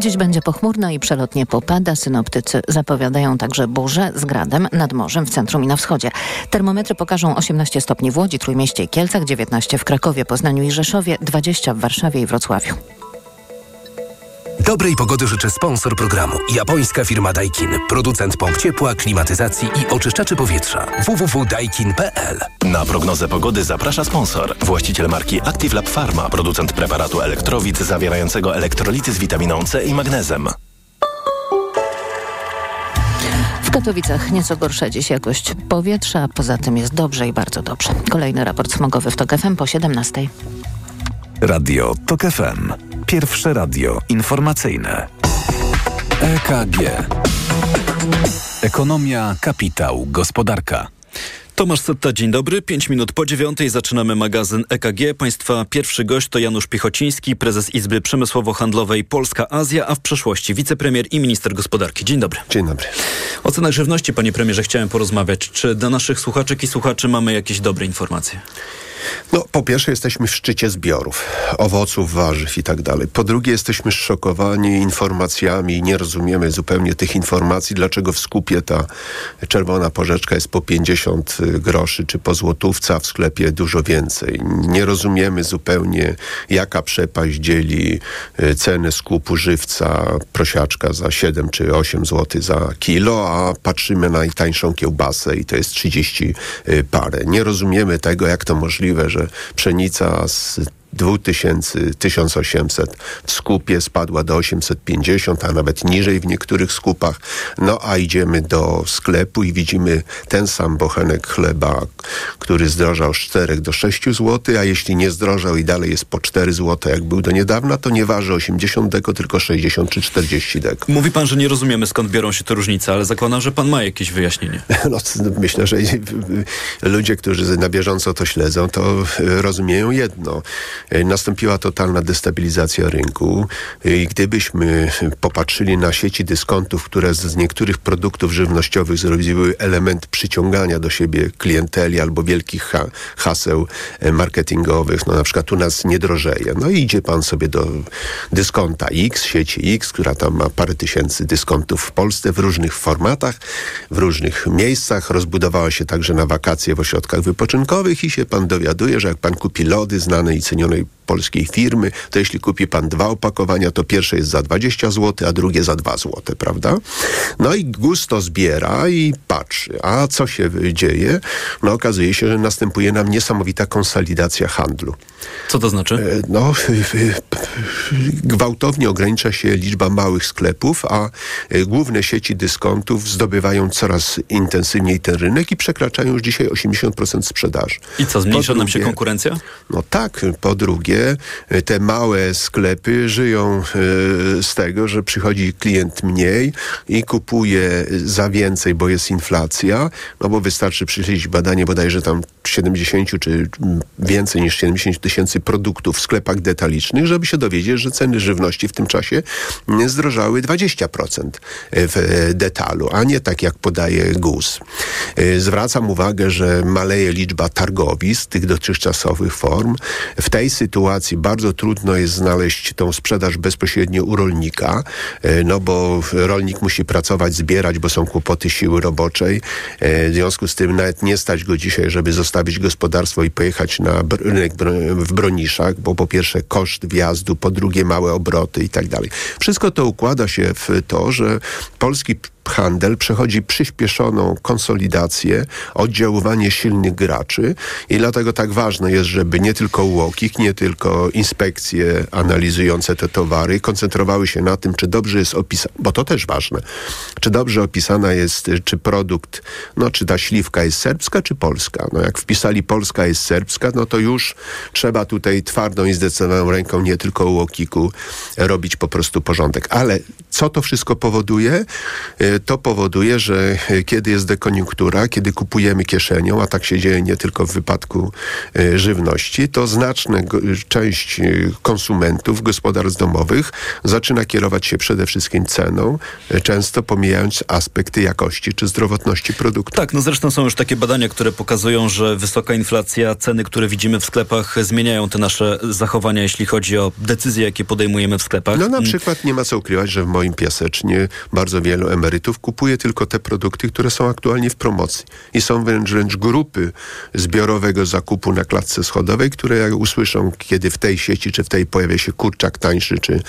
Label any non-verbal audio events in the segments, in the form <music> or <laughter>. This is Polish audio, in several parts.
Dziś będzie pochmurno i przelotnie popada. Synoptycy zapowiadają także burze z gradem nad morzem w centrum i na wschodzie. Termometry pokażą 18 stopni w Łodzi, Trójmieście i Kielcach, 19 w Krakowie, Poznaniu i Rzeszowie, 20 w Warszawie i Wrocławiu. Dobrej pogody życzę sponsor programu. Japońska firma Daikin. Producent pomp ciepła, klimatyzacji i oczyszczaczy powietrza. www.daikin.pl Na prognozę pogody zaprasza sponsor. Właściciel marki Active Lab Pharma. Producent preparatu elektrowid zawierającego elektrolity z witaminą C i magnezem. W Katowicach nieco gorsza dziś jakość powietrza, a poza tym jest dobrze i bardzo dobrze. Kolejny raport smogowy w TOK FM po 17. Radio TOK FM. Pierwsze radio informacyjne. EKG. Ekonomia, kapitał, gospodarka. Tomasz Setta, dzień dobry. Pięć minut po dziewiątej zaczynamy magazyn EKG. Państwa pierwszy gość to Janusz Piechociński, prezes Izby Przemysłowo-Handlowej Polska-Azja, a w przeszłości wicepremier i minister gospodarki. Dzień dobry. Dzień dobry. O cenach żywności, panie premierze, chciałem porozmawiać. Czy dla naszych słuchaczek i słuchaczy mamy jakieś dobre informacje? No, po pierwsze jesteśmy w szczycie zbiorów owoców, warzyw i tak dalej. Po drugie jesteśmy szokowani informacjami i nie rozumiemy zupełnie tych informacji, dlaczego w skupie ta czerwona porzeczka jest po 50 groszy, czy po złotówce, a w sklepie dużo więcej. Nie rozumiemy zupełnie, jaka przepaść dzieli y, ceny skupu żywca prosiaczka za 7 czy 8 zł za kilo, a patrzymy na najtańszą kiełbasę i to jest 30 y, parę. Nie rozumiemy tego, jak to możliwe, że pszenica z 2000, 1800 w skupie spadła do 850, a nawet niżej w niektórych skupach. No a idziemy do sklepu i widzimy ten sam bochenek chleba, który zdrożał z 4 do 6 zł, a jeśli nie zdrożał i dalej jest po 4 zł, jak był do niedawna, to nie waży 80 deko, tylko 60 czy 40 deko. Mówi pan, że nie rozumiemy skąd biorą się te różnice, ale zakładam, że pan ma jakieś wyjaśnienie. <laughs> No, myślę, że ludzie, którzy na bieżąco to śledzą, to rozumieją jedno nastąpiła totalna destabilizacja rynku i gdybyśmy popatrzyli na sieci dyskontów, które z niektórych produktów żywnościowych zrobiły element przyciągania do siebie klienteli albo wielkich ha haseł marketingowych, no na przykład u nas nie drożeje. No i idzie pan sobie do dyskonta X, sieci X, która tam ma parę tysięcy dyskontów w Polsce w różnych formatach, w różnych miejscach. Rozbudowała się także na wakacje w ośrodkach wypoczynkowych i się pan dowiaduje, że jak pan kupi lody znanej i cenionej polskiej firmy, to jeśli kupi pan dwa opakowania, to pierwsze jest za 20 zł, a drugie za 2 zł, prawda? No i gusto zbiera i patrzy. A co się dzieje? No okazuje się, że następuje nam niesamowita konsolidacja handlu. Co to znaczy? No, gwałtownie ogranicza się liczba małych sklepów, a główne sieci dyskontów zdobywają coraz intensywniej ten rynek i przekraczają już dzisiaj 80% sprzedaży. I co, zmniejsza nam się konkurencja? No tak. Po drugie, te małe sklepy żyją z tego, że przychodzi klient mniej i kupuje za więcej, bo jest inflacja, no bo wystarczy przyjrzeć badanie bodajże tam 70 czy więcej niż 70 tysięcy produktów w sklepach detalicznych, żeby się dowiedzieć, że ceny żywności w tym czasie zdrożały 20% w detalu, a nie tak jak podaje GUS. Zwracam uwagę, że maleje liczba targowisk, tych dotychczasowych form. W tej sytuacji bardzo trudno jest znaleźć tą sprzedaż bezpośrednio u rolnika, no bo rolnik musi pracować, zbierać, bo są kłopoty siły roboczej. W związku z tym nawet nie stać go dzisiaj, żeby zostawić gospodarstwo i pojechać na rynek w Broniszach, bo po pierwsze koszt wjazdu, po drugie małe obroty i tak dalej. Wszystko to układa się w to, że polski handel przechodzi przyspieszoną konsolidację, oddziaływanie silnych graczy i dlatego tak ważne jest, żeby nie tylko UOKiK, nie tylko inspekcje analizujące te towary koncentrowały się na tym, czy dobrze jest opisane, bo to też ważne, czy dobrze opisana jest, czy produkt, no czy ta śliwka jest serbska, czy polska. No jak wpisali polska jest serbska, no to już trzeba tutaj twardą i zdecydowaną ręką, nie tylko UOKiK-u, robić po prostu porządek. Ale co to wszystko powoduje? To powoduje, że kiedy jest dekoniunktura, kiedy kupujemy kieszenią, a tak się dzieje nie tylko w wypadku żywności, to znaczna część konsumentów, gospodarstw domowych zaczyna kierować się przede wszystkim ceną, często pomijając aspekty jakości czy zdrowotności produktu. Tak, no zresztą są już takie badania, które pokazują, że wysoka inflacja, ceny, które widzimy w sklepach zmieniają te nasze zachowania, jeśli chodzi o decyzje, jakie podejmujemy w sklepach. No na przykład nie ma co ukrywać, że w moim piasecznie bardzo wielu emerytów kupuje tylko te produkty, które są aktualnie w promocji. I są wręcz, wręcz grupy zbiorowego zakupu na klatce schodowej, które jak usłyszą, kiedy w tej sieci czy w tej pojawia się kurczak tańszy, czy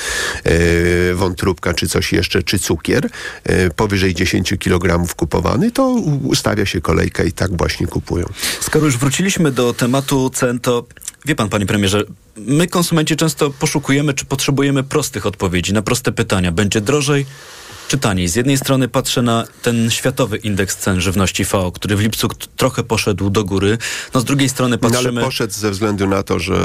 e, wątróbka, czy coś jeszcze, czy cukier, e, powyżej 10 kg kupowany, to ustawia się kolejka i tak właśnie kupują. Skoro już wróciliśmy do tematu cen, to wie pan, panie premierze, my konsumenci często poszukujemy, czy potrzebujemy prostych odpowiedzi na proste pytania. Będzie drożej? Czy taniej? Z jednej strony patrzę na ten światowy indeks cen żywności FAO, który w lipcu trochę poszedł do góry. No z drugiej strony patrzymy... No ale poszedł ze względu na to, że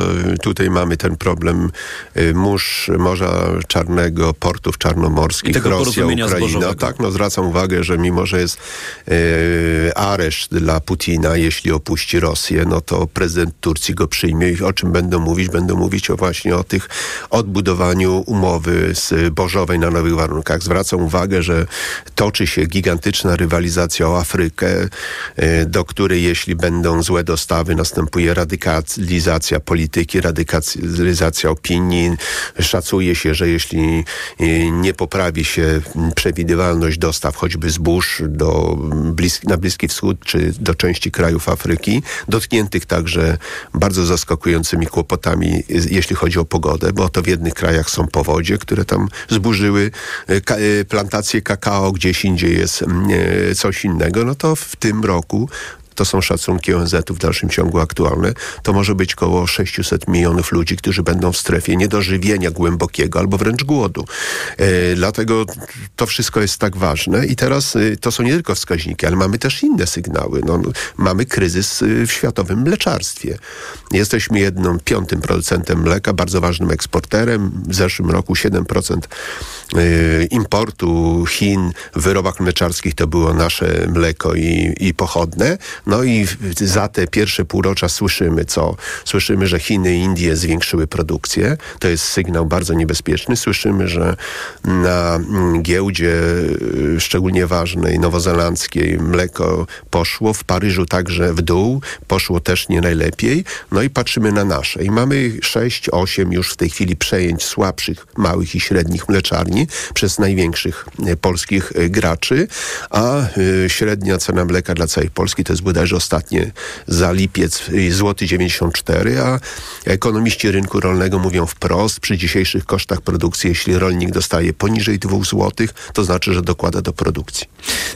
tutaj mamy ten problem y, mórz Morza Czarnego, portów czarnomorskich, Rosja, Ukraina. Tak, no zwracam uwagę, że mimo, że jest y, areszt dla Putina, jeśli opuści Rosję, no to prezydent Turcji go przyjmie i o czym będą mówić? Będą mówić o właśnie o tych odbudowaniu umowy zbożowej na nowych warunkach. Zwracam uwagę, uwagę, że toczy się gigantyczna rywalizacja o Afrykę, e, do której jeśli będą złe dostawy, następuje radykalizacja polityki, radykalizacja opinii. Szacuje się, że jeśli e, nie poprawi się przewidywalność dostaw choćby zbóż do bliski, na Bliski Wschód czy do części krajów Afryki, dotkniętych także bardzo zaskakującymi kłopotami, jeśli chodzi o pogodę, bo to w jednych krajach są powodzie, które tam zburzyły e, plantacje kakao, gdzieś indziej jest mm, e, coś innego, no to w tym roku to są szacunki ONZ-u w dalszym ciągu aktualne, to może być około 600 milionów ludzi, którzy będą w strefie niedożywienia głębokiego albo wręcz głodu. E, dlatego to wszystko jest tak ważne i teraz e, to są nie tylko wskaźniki, ale mamy też inne sygnały. No, mamy kryzys e, w światowym mleczarstwie. Jesteśmy jedną, piątym producentem mleka, bardzo ważnym eksporterem. W zeszłym roku 7% e, importu Chin w wyrobach mleczarskich to było nasze mleko i, i pochodne. No i za te pierwsze półrocza słyszymy co? Słyszymy, że Chiny i Indie zwiększyły produkcję. To jest sygnał bardzo niebezpieczny. Słyszymy, że na mm, giełdzie y, szczególnie ważnej, nowozelandzkiej mleko poszło. W Paryżu także w dół. Poszło też nie najlepiej. No i patrzymy na nasze. I mamy 6, 8 już w tej chwili przejęć słabszych, małych i średnich mleczarni przez największych y, polskich y, graczy, a średnia cena mleka dla całej Polski to jest bodajże ostatnie za lipiec złoty 94, a ekonomiści rynku rolnego mówią wprost, przy dzisiejszych kosztach produkcji, jeśli rolnik dostaje poniżej 2 zł, to znaczy, że dokłada do produkcji.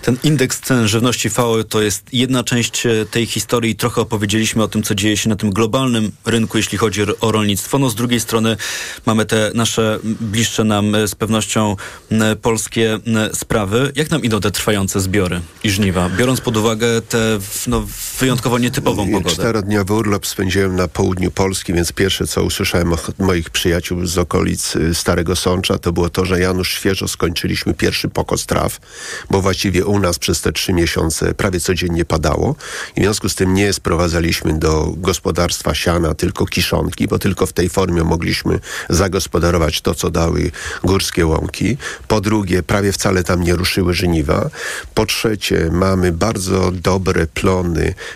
Ten indeks cen żywności FAO to jest jedna część e, tej historii. Trochę opowiedzieliśmy o tym, co dzieje się na tym globalnym rynku, jeśli chodzi o rolnictwo. No z drugiej strony mamy te nasze bliższe nam e, z pewnością polskie sprawy. Jak nam idą te trwające zbiory i żniwa? Biorąc pod uwagę te no, wyjątkowo nietypową pogodę. Czterodniowy urlop spędziłem na południu Polski, więc pierwsze, co usłyszałem od moich przyjaciół z okolic y, Starego Sącza, to było to, że Janusz świeżo skończyliśmy pierwszy pokos traw, bo właściwie u nas przez te trzy miesiące prawie codziennie padało. I w związku z tym nie sprowadzaliśmy do gospodarstwa siana tylko kiszonki, bo tylko w tej formie mogliśmy zagospodarować to, co dały górskie łąki. Po drugie, prawie wcale tam nie ruszyły żniwa. Po trzecie, mamy bardzo dobre plony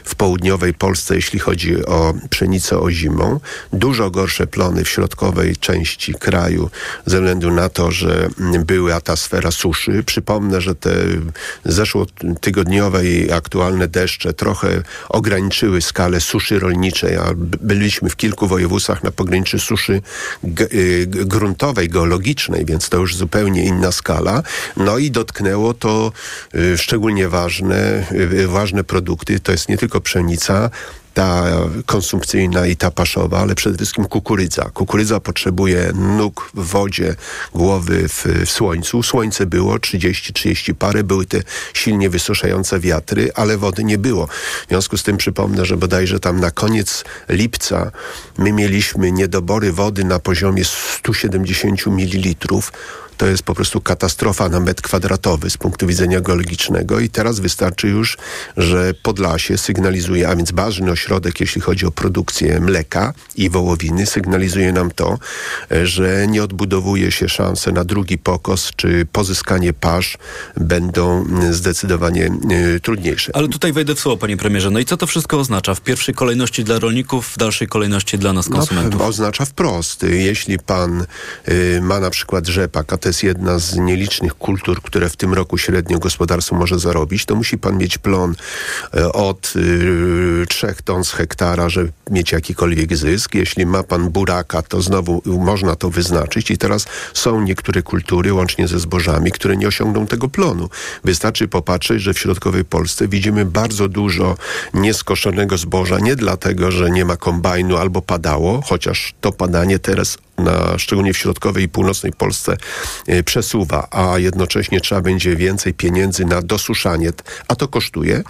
w południowej Polsce, jeśli chodzi o pszenicę o zimą. Dużo gorsze plony w środkowej części kraju ze względu na to, że była ta sfera suszy. Przypomnę, że te zeszłotygodniowe i aktualne deszcze trochę ograniczyły skalę suszy rolniczej, a byliśmy w kilku województwach na pograniczu suszy y, gruntowej, geologicznej, więc to już zupełnie inna skala. No i dotknęło to y, szczególnie ważne, y, ważne produkty to jest nie tylko pszenica, ta konsumpcyjna i ta paszowa, ale przede wszystkim kukurydza. Kukurydza potrzebuje nóg w wodzie, głowy w, w słońcu. Słońce było 30-30 parę, były te silnie wysuszające wiatry, ale wody nie było. W związku z tym przypomnę, że bodajże tam na koniec lipca my mieliśmy niedobory wody na poziomie 170 ml to jest po prostu katastrofa na metr kwadratowy z punktu widzenia geologicznego i teraz wystarczy już, że Podlasie sygnalizuje, a więc ważny ośrodek, jeśli chodzi o produkcję mleka i wołowiny, sygnalizuje nam to, że nie odbudowuje się szanse na drugi pokos, czy pozyskanie pasz będą zdecydowanie y, trudniejsze. Ale tutaj wejdę w słowo, panie premierze. No i co to wszystko oznacza? W pierwszej kolejności dla rolników, w dalszej kolejności dla nas no, konsumentów? No, oznacza wprost. Jeśli pan y, ma na przykład rzepak, to jest jedna z nielicznych kultur, które w tym roku średnio gospodarstwo może zarobić, to musi pan mieć plon e, od y, 3 ton z hektara, żeby mieć jakikolwiek zysk. Jeśli ma pan buraka, to znowu można to wyznaczyć i teraz są niektóre kultury, łącznie ze zbożami, które nie osiągną tego plonu. Wystarczy popatrzeć, że w środkowej Polsce widzimy bardzo dużo nieskoszonego zboża, nie dlatego, że nie ma kombajnu albo padało, chociaż to padanie teraz na, szczególnie w środkowej i północnej Polsce e, przesuwa, a jednocześnie trzeba będzie więcej pieniędzy na dosuszanie, a to kosztuje.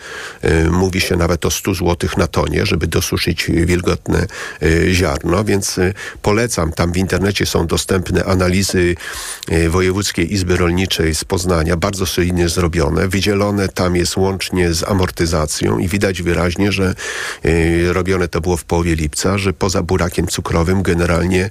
E, mówi się nawet o 100 zł na tonie, żeby dosuszyć wilgotne e, ziarno, więc polecam. Tam w internecie są dostępne analizy Wojewódzkiej Izby Rolniczej z Poznania, bardzo solidnie zrobione, wydzielone tam jest łącznie z amortyzacją i widać wyraźnie, że robione to było w połowie lipca, że poza burakiem cukrowym generalnie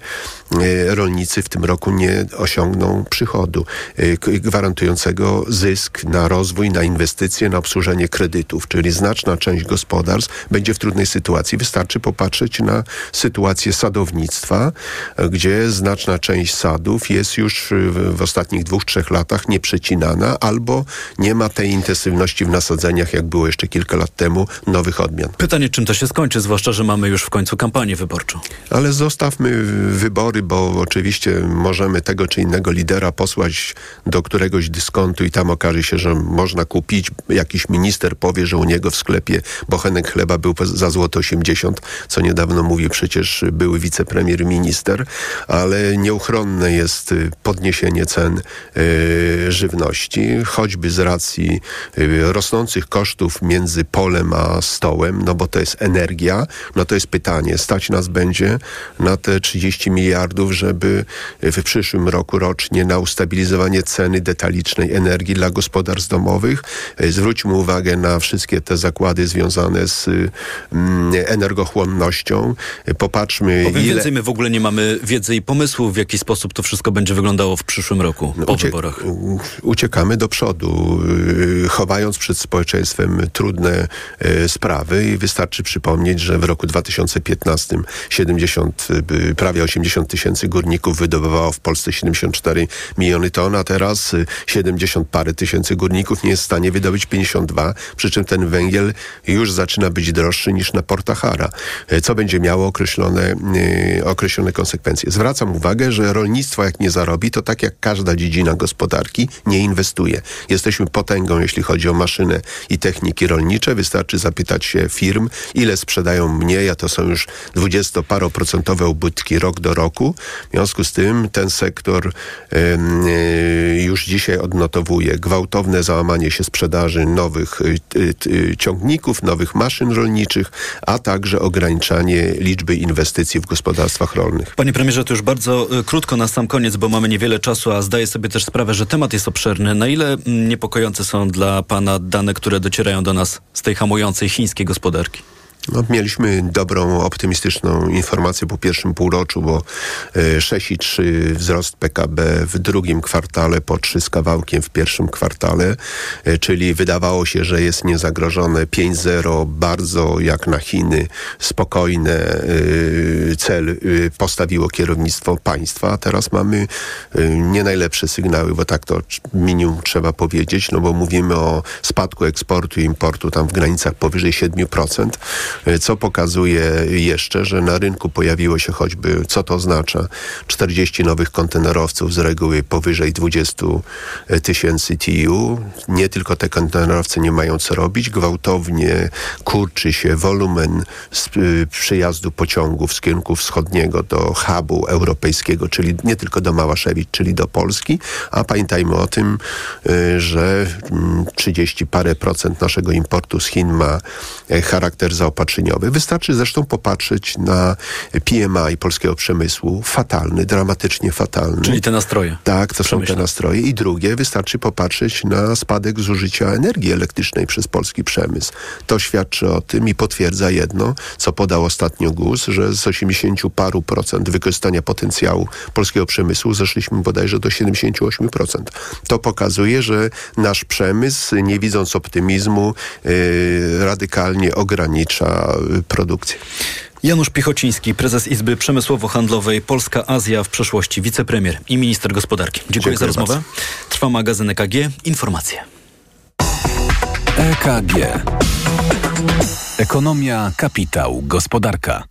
rolnicy w tym roku nie osiągną przychodu e, gwarantującego zysk na rozwój, na inwestycje, na obsłużenie kredytów, czyli znaczna część gospodarstw będzie w trudnej sytuacji. Wystarczy popatrzeć na sytuację sadownictwa, e, gdzie znaczna część sadów jest już w ostatnich dwóch, trzech latach nieprzecinana albo nie ma tej intensywności w nasadzeniach, jak było jeszcze kilka lat temu, nowych odmian. Pytanie, czym to się skończy, zwłaszcza, że mamy już w końcu kampanię wyborczą. Ale zostawmy wybory bo oczywiście możemy tego czy innego lidera posłać do któregoś dyskontu i tam okaże się, że można kupić. Jakiś minister powie, że u niego w sklepie bochenek chleba był za złoto 80, co niedawno mówił przecież były wicepremier minister, ale nieuchronne jest y, podniesienie cen y, żywności, choćby z racji y, rosnących kosztów między polem a stołem, no bo to jest energia, no to jest pytanie, stać nas będzie na te 30 miliardów miliardów, żeby w przyszłym roku rocznie na ustabilizowanie ceny detalicznej energii dla gospodarstw domowych. E, zwróćmy uwagę na wszystkie te zakłady związane z mm, energochłonnością. E, popatrzmy, Powiem ile... więcej, my w ogóle nie mamy wiedzy i pomysłu, w jaki sposób to wszystko będzie wyglądało w przyszłym roku, po Ucie wyborach. Uciekamy do przodu, e, chowając przed społeczeństwem trudne sprawy i wystarczy przypomnieć, że w roku 2015 70, prawie 80 tysięcy górników wydobywało w Polsce 74 miliony ton, a teraz 70 y, parę tysięcy górników nie jest w stanie wydobyć 52, przy czym ten węgiel już zaczyna być droższy niż na Portahara, y, co będzie miało określone, yy, określone konsekwencje. Zwracam uwagę, że rolnictwo jak nie zarobi, to tak jak każda dziedzina gospodarki nie inwestuje. Jesteśmy potęgą, jeśli chodzi o maszyny i techniki rolnicze. Wystarczy zapytać się firm, ile sprzedają mniej, a to są już dwudziestoparoprocentowe ubytki rok do roku w związku z tym ten sektor e, już dzisiaj odnotowuje gwałtowne załamanie się sprzedaży nowych e, ciągników, nowych maszyn rolniczych, a także ograniczanie liczby inwestycji w gospodarstwach rolnych. Panie premierze, to już bardzo e, krótko na sam koniec, bo mamy niewiele czasu, a zdaję sobie też sprawę, że temat jest obszerny. Na ile niepokojące są dla pana dane, które docierają do nas z tej hamującej chińskiej gospodarki? No, mieliśmy dobrą, optymistyczną informację po pierwszym półroczu, bo 6,3 e, wzrost PKB w drugim kwartale, po 3 z kawałkiem w pierwszym kwartale, e, czyli wydawało się, że jest niezagrożone 5,0, bardzo jak na Chiny, spokojne e, cel postawiło kierownictwo państwa, a teraz mamy nie najlepsze sygnały, bo tak to minimum trzeba powiedzieć, no bo mówimy o spadku eksportu i importu tam w granicach powyżej 7%. Co pokazuje jeszcze, że na rynku pojawiło się choćby, co to oznacza, 40 nowych kontenerowców z reguły powyżej 20 tysięcy TU. Nie tylko te kontenerowce nie mają co robić, gwałtownie kurczy się wolumen przyjazdu pociągów z kierunku wschodniego do hubu europejskiego, czyli nie tylko do Małaszewic, czyli do Polski, a pamiętajmy o tym, że 30 parę procent naszego importu z Chin ma e, charakter zaopatrzeniowy. Wystarczy zresztą popatrzeć na PMI polskiego przemysłu. Fatalny, dramatycznie fatalny. Czyli te nastroje. Tak, to są te nastroje. I drugie, wystarczy popatrzeć na spadek zużycia energii elektrycznej przez polski przemysł. To świadczy o tym i potwierdza jedno, co podał ostatnio GUS, że z 80 paru procent wykorzystania potencjału polskiego przemysłu zeszliśmy bodajże do 78%. To pokazuje, że nasz przemysł, nie widząc optymizmu, yy, radykalnie ogranicza produkcję. Janusz Pichociński, prezes Izby Przemysłowo-Handlowej Polska Azja w przeszłości, wicepremier i minister gospodarki. Dziękuję, Dziękuję za rozmowę. Bardzo. Trwa magazyn EKG. Informacje. EKG. Ekonomia, kapitał, gospodarka.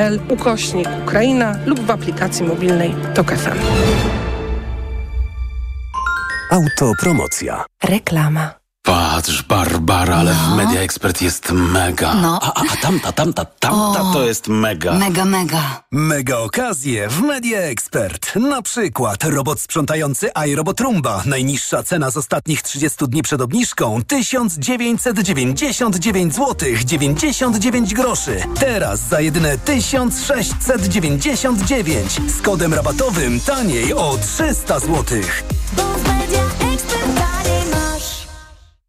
pl ukośnik Ukraina lub w aplikacji mobilnej TOK FM. Autopromocja. Reklama. Patrz, Barbara, ale no. w Media Expert jest mega. No. A, a, a tamta, tamta, tamta o, to jest mega. Mega, mega. Mega okazje w Media Expert. Na przykład robot sprzątający iRobot Rumba. Najniższa cena z ostatnich 30 dni przed obniżką 1999 zł 99 groszy. Teraz za jedyne 1699 z kodem rabatowym taniej o 300 zł.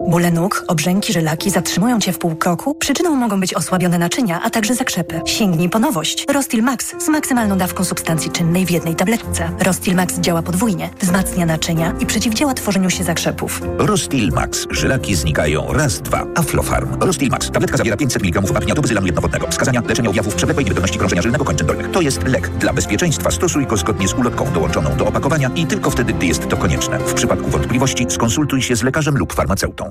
Bóle nóg, obrzęki, żylaki zatrzymują Cię w pół kroku? Przyczyną mogą być osłabione naczynia, a także zakrzepy. Sięgnij po nowość. Rostil Max z maksymalną dawką substancji czynnej w jednej tabletce. Rostil Max działa podwójnie, wzmacnia naczynia i przeciwdziała tworzeniu się zakrzepów. Rostil Max. Żylaki znikają raz, dwa. Aflofarm. Rostil Max. Tabletka zawiera 500 mg apniatobezylanu jednowodnego. Wskazania leczenia objawów przewlekłej niewydolności krążenia żylnego kończyn dolnych. To jest lek. Dla bezpieczeństwa stosuj go zgodnie z ulotką dołączoną do opakowania i tylko wtedy, gdy jest to konieczne. W przypadku wątpliwości skonsultuj się z lekarzem lub farmaceutą.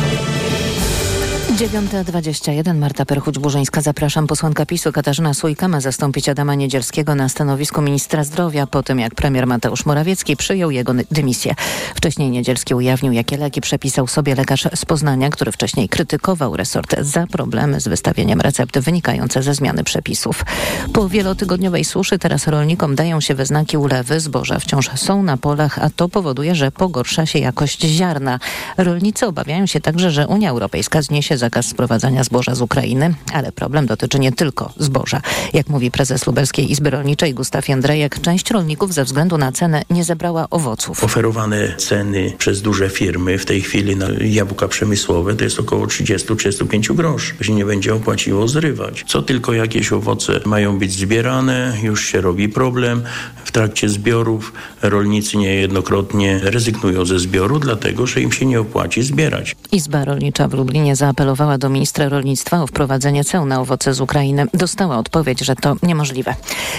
9.21 Marta Perchuć-Burzyńska. Zapraszam. Posłanka PiSu Katarzyna Sójka ma zastąpić Adama Niedzielskiego na stanowisku ministra zdrowia po tym, jak premier Mateusz Morawiecki przyjął jego dymisję. Wcześniej Niedzielski ujawnił, jakie leki przepisał sobie lekarz z Poznania, który wcześniej krytykował resort za problemy z wystawieniem recepty wynikające ze zmiany przepisów. Po wielotygodniowej suszy teraz rolnikom dają się we znaki ulewy. Zboża wciąż są na polach, a to powoduje, że pogorsza się jakość ziarna. Rolnicy obawiają się także, że Unia Europejska zniesie zakaz sprowadzania zboża z Ukrainy, ale problem dotyczy nie tylko zboża. Jak mówi prezes Lubelskiej Izby Rolniczej Gustaw Jędrejek, część rolników ze względu na cenę nie zebrała owoców. Oferowane ceny przez duże firmy w tej chwili na jabłka przemysłowe to jest około 30-35 groszy. To się nie będzie opłaciło zrywać. Co tylko jakieś owoce mają być zbierane, już się robi problem. W trakcie zbiorów rolnicy niejednokrotnie rezygnują ze zbioru, dlatego że im się nie opłaci zbierać. Izba Rolnicza w Lublinie zaapelowała do ministra rolnictwa o wprowadzenie ceł na owoce z Ukrainy. Dostała odpowiedź, że to niemożliwe.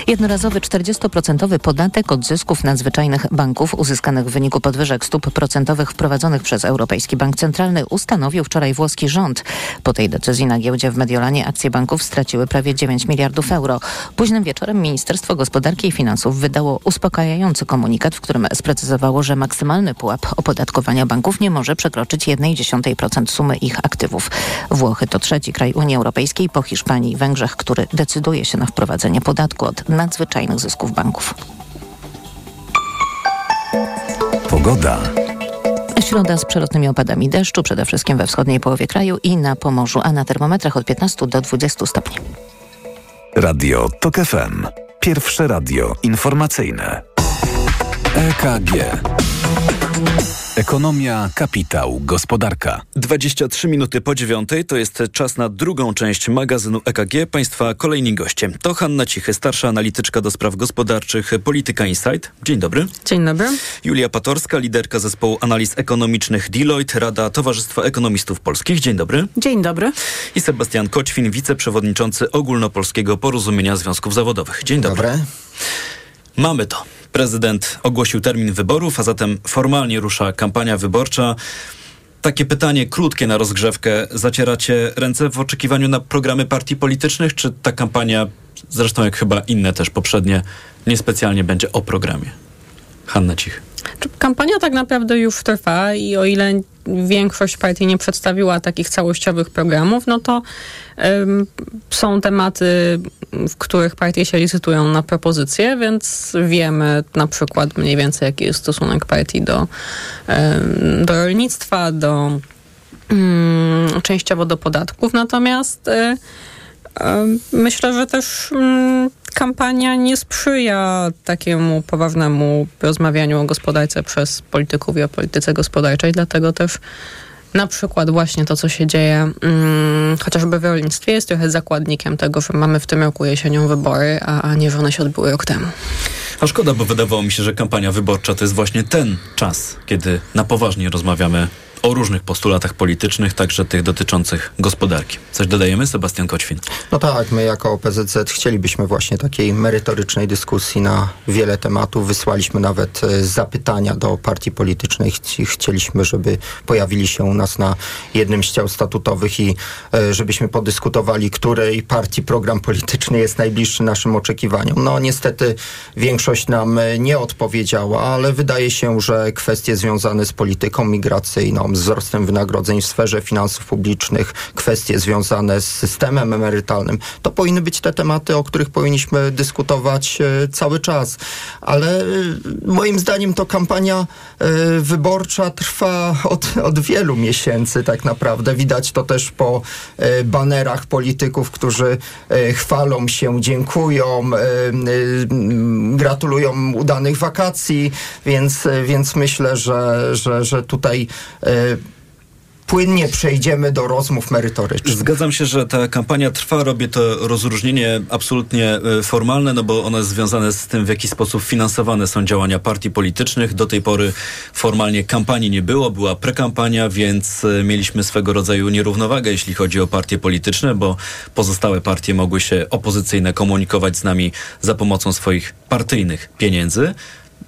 Jednorazowy 40% podatek od zysków nadzwyczajnych banków uzyskanych w wyniku podwyżek stóp procentowych wprowadzonych przez Europejski Bank Centralny ustanowił wczoraj włoski rząd. Po tej decyzji na giełdzie w Mediolanie akcje banków straciły prawie 9 miliardów euro. Późnym wieczorem Ministerstwo Gospodarki i Finansów wydało uspokajający komunikat, w którym sprecyzowało, że maksymalny pułap opodatkowania banków nie może przekroczyć 1,1% sumy ich aktywów. Włochy to trzeci kraj Unii Europejskiej po Hiszpanii i Węgrzech, który decyduje się na wprowadzenie podatku od nadzwyczajnych zysków banków. Pogoda. Środa z przelotnymi opadami deszczu, przede wszystkim we wschodniej połowie kraju i na Pomorzu, a na termometrach od 15 do 20 stopni. Radio TOK FM. Pierwsze radio informacyjne. EKG. Ekonomia, kapitał, gospodarka. 23 minuty po dziewiątej to jest czas na drugą część magazynu EKG. Państwa kolejni goście. To Hanna Cichy, starsza analityczka do spraw gospodarczych Polityka Insight. Dzień dobry. Dzień dobry. Julia Patorska, liderka zespołu analiz ekonomicznych Deloitte, Rada Towarzystwa Ekonomistów Polskich. Dzień dobry. Dzień dobry. I Sebastian Koćwin, wiceprzewodniczący Ogólnopolskiego Porozumienia Związków Zawodowych. Dzień dobry. Dobre. Mamy to. Prezydent ogłosił termin wyborów, a zatem formalnie rusza kampania wyborcza. Takie pytanie krótkie na rozgrzewkę. Zacieracie ręce w oczekiwaniu na programy partii politycznych, czy ta kampania, zresztą jak chyba inne też poprzednie, niespecjalnie będzie o programie? Hanna Cich. Kampania tak naprawdę już trwa i o ile większość partii nie przedstawiła takich całościowych programów, no to um, są tematy, w których partie się licytują na propozycje, więc wiemy na przykład mniej więcej, jaki jest stosunek partii do, um, do rolnictwa, do um, częściowo do podatków. Natomiast y, Myślę, że też mm, kampania nie sprzyja takiemu poważnemu rozmawianiu o gospodarce przez polityków i o polityce gospodarczej, dlatego też na przykład właśnie to, co się dzieje mm, chociażby w rolnictwie jest trochę zakładnikiem tego, że mamy w tym roku jesienią wybory, a, a nie, że one się odbyły rok temu. A szkoda, bo wydawało mi się, że kampania wyborcza to jest właśnie ten czas, kiedy na poważnie rozmawiamy o różnych postulatach politycznych, także tych dotyczących gospodarki. Coś dodajemy? Sebastian Koćwin. No tak, my jako OPZZ chcielibyśmy właśnie takiej merytorycznej dyskusji na wiele tematów. Wysłaliśmy nawet e, zapytania do partii politycznej. Chcieliśmy, żeby pojawili się u nas na jednym z ciał statutowych i e, żebyśmy podyskutowali, której partii program polityczny jest najbliższy naszym oczekiwaniom. No niestety większość nam e, nie odpowiedziała, ale wydaje się, że kwestie związane z polityką migracyjną, wzrostem wynagrodzeń w sferze finansów publicznych, kwestie związane z systemem emerytalnym. To powinny być te tematy, o których powinniśmy dyskutować e, cały czas. Ale e, moim zdaniem to kampania e, wyborcza trwa od, od wielu miesięcy tak naprawdę. Widać to też po banerach polityków, którzy chwalą się, dziękują, gratulują udanych wakacji, więc, więc myślę, że, że, że tutaj płynnie przejdziemy do rozmów merytorycznych. Zgadzam się, że ta kampania trwa. Robię to rozróżnienie absolutnie e, formalne, no bo ono jest związane z tym, w jaki sposób finansowane są działania partii politycznych. Do tej pory formalnie kampanii nie było, była prekampania, więc e, mieliśmy swego rodzaju nierównowagę, jeśli chodzi o partie polityczne, bo pozostałe partie mogły się opozycyjne komunikować z nami za pomocą swoich partyjnych pieniędzy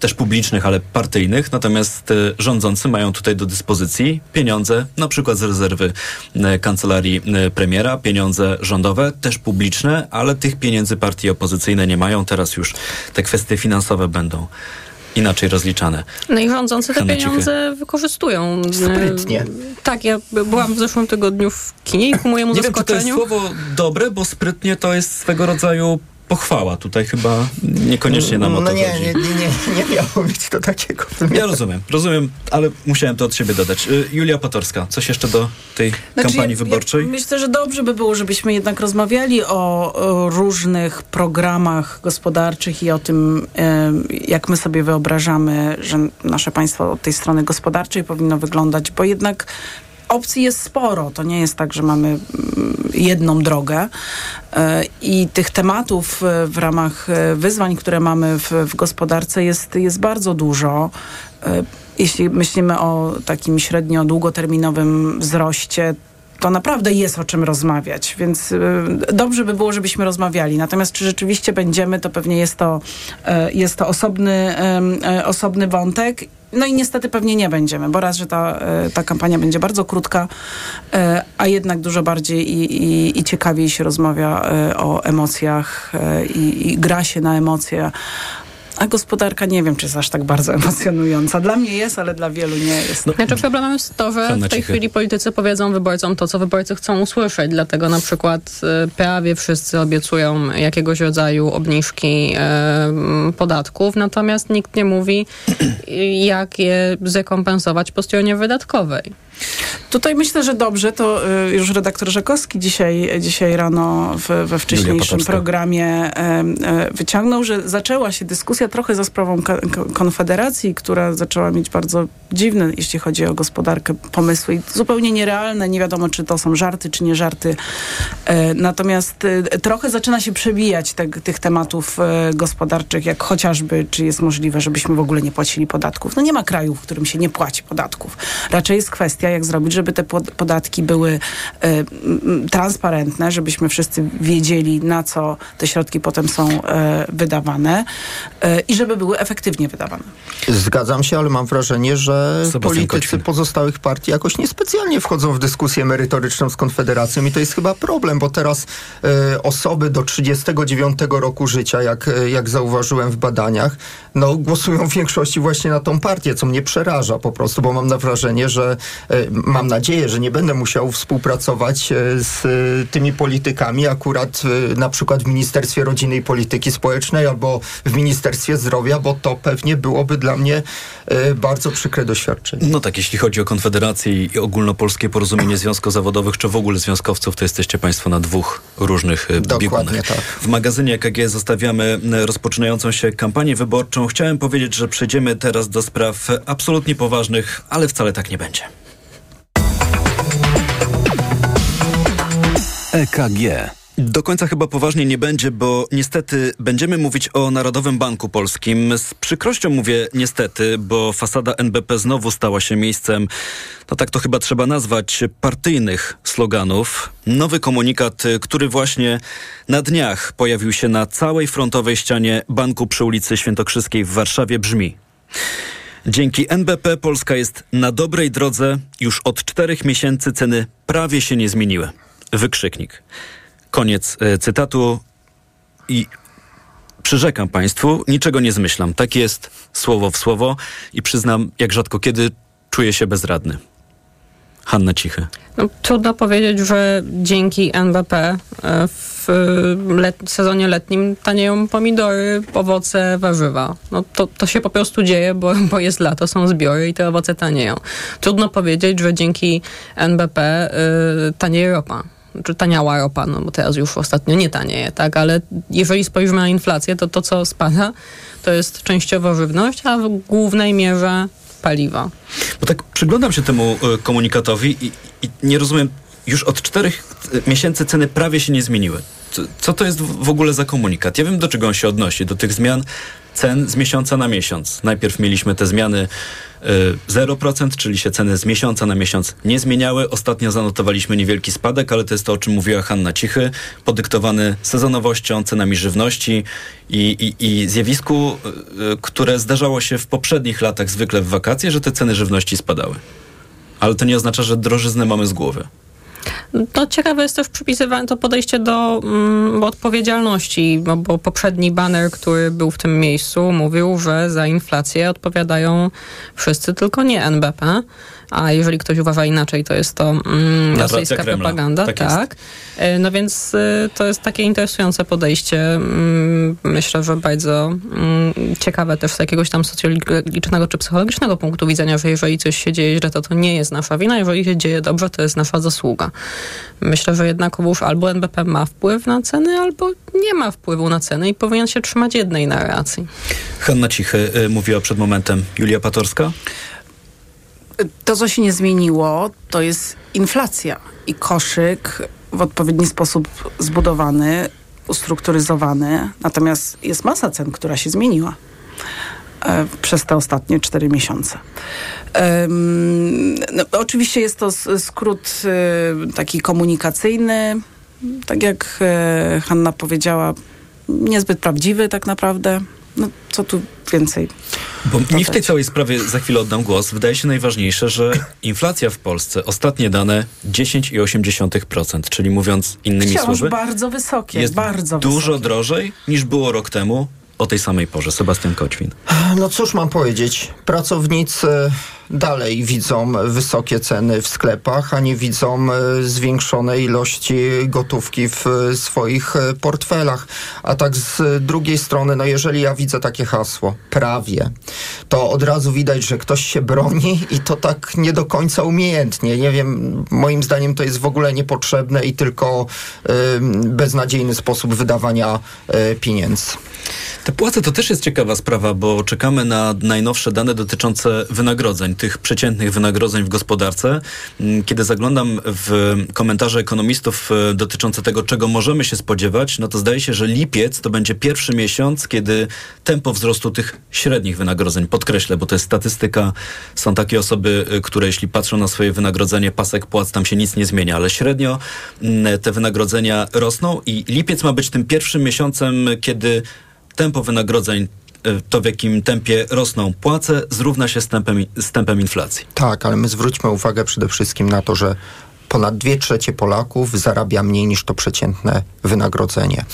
też publicznych, ale partyjnych, natomiast e, rządzący mają tutaj do dyspozycji pieniądze, na przykład z rezerwy e, kancelarii e, premiera, pieniądze rządowe, też publiczne, ale tych pieniędzy partie opozycyjne nie mają. Teraz już te kwestie finansowe będą inaczej rozliczane. No i rządzący te pieniądze Cichy. wykorzystują. Sprytnie. Tak, ja byłam w zeszłym tygodniu w kinie i ku mojemu nie zaskoczeniu... Nie wiem, czy to jest słowo dobre, bo sprytnie to jest swego rodzaju pochwała. Tutaj chyba niekoniecznie nam o no to nie, chodzi. Nie, nie, nie, nie miało być to takiego. Ja rozumiem, rozumiem, ale musiałem to od siebie dodać. Y, Julia Patorska, coś jeszcze do tej znaczy, kampanii ja, wyborczej? Ja myślę, że dobrze by było, żebyśmy jednak rozmawiali o, o różnych programach gospodarczych i o tym, jak my sobie wyobrażamy, że nasze państwo od tej strony gospodarczej powinno wyglądać, bo jednak opcji jest sporo. To nie jest tak, że mamy mm, jedną drogę. E, I tych tematów e, w ramach e, wyzwań, które mamy w, w gospodarce jest, jest bardzo dużo. Jeśli myślimy o takim średnio długoterminowym wzroście, to naprawdę jest o czym rozmawiać, więc dobrze by było, żebyśmy rozmawiali. Natomiast czy rzeczywiście będziemy, to pewnie jest to, jest to osobny, osobny wątek no i niestety pewnie nie będziemy, bo raz, że ta, e, ta kampania będzie bardzo krótka, e, a jednak dużo bardziej i, i, i ciekawiej się rozmawia e, o emocjach i, i gra się na emocje, a gospodarka nie wiem, czy jest aż tak bardzo emocjonująca. Dla mnie jest, ale dla wielu nie jest. No, znaczy problemem jest to, że w tej chwili politycy powiedzą wyborcom to, co wyborcy chcą usłyszeć. Dlatego na przykład y, prawie wszyscy obiecują jakiegoś rodzaju obniżki y, podatków, natomiast nikt nie mówi, <clears throat> jak je zrekompensować po stronie wydatkowej. Tutaj myślę, że dobrze, to y, już redaktor Rzekowski dzisiaj, dzisiaj rano w, we wcześniejszym programie e, e, wyciągnął, że zaczęła się dyskusja trochę za sprawą Konfederacji, która zaczęła mieć bardzo dziwne, jeśli chodzi o gospodarkę, pomysły i zupełnie nierealne. Nie wiadomo, czy to są żarty, czy nie żarty. E, natomiast trochę zaczyna się przebijać te, tych tematów gospodarczych, jak chociażby, czy jest możliwe, żebyśmy w ogóle nie płacili podatków. No nie ma kraju, w którym się nie płaci podatków. Raczej jest kwestia, jak zrobić, żeby te podatki były e, transparentne, żebyśmy wszyscy wiedzieli, na co te środki potem są e, wydawane e, i żeby były efektywnie wydawane. Zgadzam się, ale mam wrażenie, że Sebastian politycy pozostałych partii jakoś niespecjalnie wchodzą w dyskusję merytoryczną z Konfederacją i to jest chyba problem, bo teraz osoby do 39 roku życia, jak, jak zauważyłem w badaniach, no głosują w większości właśnie na tą partię, co mnie przeraża po prostu, bo mam na wrażenie, że mam nadzieję, że nie będę musiał współpracować e, z e, tymi politykami akurat e, na przykład w Ministerstwie Rodziny i Polityki Społecznej albo w Ministerstwie Zdrowia, bo to pewnie byłoby dla mnie bardzo przykre doświadczenie. No tak, jeśli chodzi o Konfederację i ogólnopolskie porozumienie związków zawodowych, czy w ogóle związkowców, to jesteście Państwo na dwóch różnych biegunach. Tak. W magazynie EKG zostawiamy rozpoczynającą się kampanię wyborczą. Chciałem powiedzieć, że przejdziemy teraz do spraw absolutnie poważnych, ale wcale tak nie będzie. EKG. Do końca chyba poważnie nie będzie, bo niestety będziemy mówić o Narodowym Banku Polskim. Z przykrością mówię niestety, bo fasada NBP znowu stała się miejscem, no tak to chyba trzeba nazwać, partyjnych sloganów. Nowy komunikat, który właśnie na dniach pojawił się na całej frontowej ścianie banku przy ulicy Świętokrzyskiej w Warszawie brzmi. Dzięki NBP Polska jest na dobrej drodze. Już od czterech miesięcy ceny prawie się nie zmieniły. Wykrzyknik. Koniec e, cytatu i przyrzekam Państwu, niczego nie zmyślam. Tak jest słowo w słowo i przyznam, jak rzadko kiedy czuję się bezradny. Hanna Cichy. No, trudno powiedzieć, że dzięki NBP e, w let sezonie letnim tanieją pomidory, owoce, warzywa. No, to, to się po prostu dzieje, bo, bo jest lato, są zbiory i te owoce tanieją. Trudno powiedzieć, że dzięki NBP y, tanieje ropa czy taniała ropa, no bo teraz już ostatnio nie tanieje, tak, ale jeżeli spojrzymy na inflację, to to, co spada, to jest częściowo żywność, a w głównej mierze paliwo. Bo tak przyglądam się temu e, komunikatowi i, i nie rozumiem, już od czterech e, miesięcy ceny prawie się nie zmieniły. Co, co to jest w ogóle za komunikat? Ja wiem, do czego on się odnosi, do tych zmian cen z miesiąca na miesiąc. Najpierw mieliśmy te zmiany 0%, y, czyli się ceny z miesiąca na miesiąc nie zmieniały. Ostatnio zanotowaliśmy niewielki spadek, ale to jest to, o czym mówiła Hanna Cichy, podyktowany sezonowością, cenami żywności i, i, i zjawisku, y, y, które zdarzało się w poprzednich latach, zwykle w wakacje, że te ceny żywności spadały. Ale to nie oznacza, że drożyznę mamy z głowy. No, ciekawe jest też przypisywane to podejście do mm, odpowiedzialności, bo, bo poprzedni baner, który był w tym miejscu, mówił, że za inflację odpowiadają wszyscy, tylko nie NBP a jeżeli ktoś uważa inaczej, to jest to mm, rosyjska propaganda. Tak. tak. E, no więc y, to jest takie interesujące podejście. Mm, myślę, że bardzo mm, ciekawe też z jakiegoś tam socjologicznego czy psychologicznego punktu widzenia, że jeżeli coś się dzieje źle, to to nie jest nasza wina. Jeżeli się dzieje dobrze, to jest nasza zasługa. Myślę, że jednakowoż albo NBP ma wpływ na ceny, albo nie ma wpływu na ceny i powinien się trzymać jednej narracji. Hanna Cichy y, mówiła przed momentem. Julia Patorska? To, co się nie zmieniło, to jest inflacja i koszyk w odpowiedni sposób zbudowany, ustrukturyzowany. Natomiast jest masa cen, która się zmieniła e, przez te ostatnie cztery miesiące. no, oczywiście jest to skrót e, taki komunikacyjny, tak jak e, Hanna powiedziała, niezbyt prawdziwy tak naprawdę. No, co tu więcej? Bo mi w tej całej sprawie za chwilę oddam głos. Wydaje się najważniejsze, że <laughs> inflacja w Polsce, ostatnie dane 10,8%, czyli mówiąc innymi Wciąż słowy, bardzo wysokie, jest bardzo dużo wysokie. drożej niż było rok temu o tej samej porze. Sebastian Koćwin. No cóż mam powiedzieć. Pracownicy dalej widzą wysokie ceny w sklepach, a nie widzą e, zwiększonej ilości gotówki w e, swoich e, portfelach. A tak z drugiej strony, no jeżeli ja widzę takie hasło, prawie, to od razu widać, że ktoś się broni i to tak nie do końca umiejętnie. Nie wiem, moim zdaniem to jest w ogóle niepotrzebne i tylko beznadziejny sposób wydawania pieniędzy. Te płace to też jest ciekawa sprawa, bo czekamy na najnowsze dane dotyczące wynagrodzeń, tych przeciętnych wynagrodzeń w gospodarce. Mm, kiedy zaglądam w komentarze ekonomistów e, dotyczące tego, czego możemy się spodziewać, no to zdaje się, że lipiec to będzie pierwszy miesiąc, kiedy tempo wzrostu tych średnich wynagrodzeń, podkreślę, bo to jest statystyka, są takie osoby, e, które jeśli patrzą na swoje wynagrodzenie, pasek płac, tam się nic nie zmienia, ale średnio mm, te wynagrodzenia rosną i lipiec ma być tym pierwszym miesiącem, kiedy tempo wynagrodzeń to w jakim tempie rosną płace, zrówna się z tempem, z tempem inflacji. Tak, ale my zwróćmy uwagę przede wszystkim na to, że ponad dwie trzecie Polaków zarabia mniej niż to przeciętne wynagrodzenie.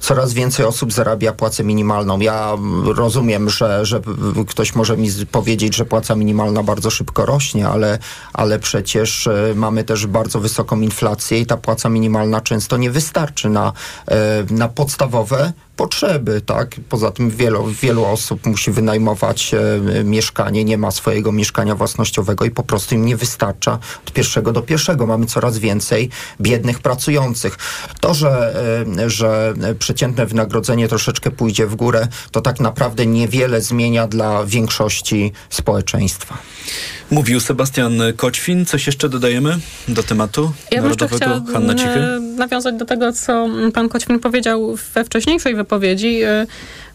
Coraz więcej osób zarabia płacę minimalną. Ja rozumiem, że, że ktoś może mi powiedzieć, że płaca minimalna bardzo szybko rośnie, ale, ale przecież e, mamy też bardzo wysoką inflację i ta płaca minimalna często nie wystarczy na, e, na podstawowe potrzeby, tak? Poza tym wielu, wielu osób musi wynajmować e, mieszkanie, nie ma swojego mieszkania własnościowego i po prostu im nie wystarcza od pierwszego do pierwszego. Mamy coraz więcej biednych pracujących. To, że, e, że przeciętne wynagrodzenie troszeczkę pójdzie w górę, to tak naprawdę niewiele zmienia dla większości społeczeństwa. Mówił Sebastian Koćwin. Coś jeszcze dodajemy do tematu ja narodowego? Hanna Cichy? E, nawiązać do tego, co pan Koćwin powiedział we wcześniejszej wypowiedzi, e,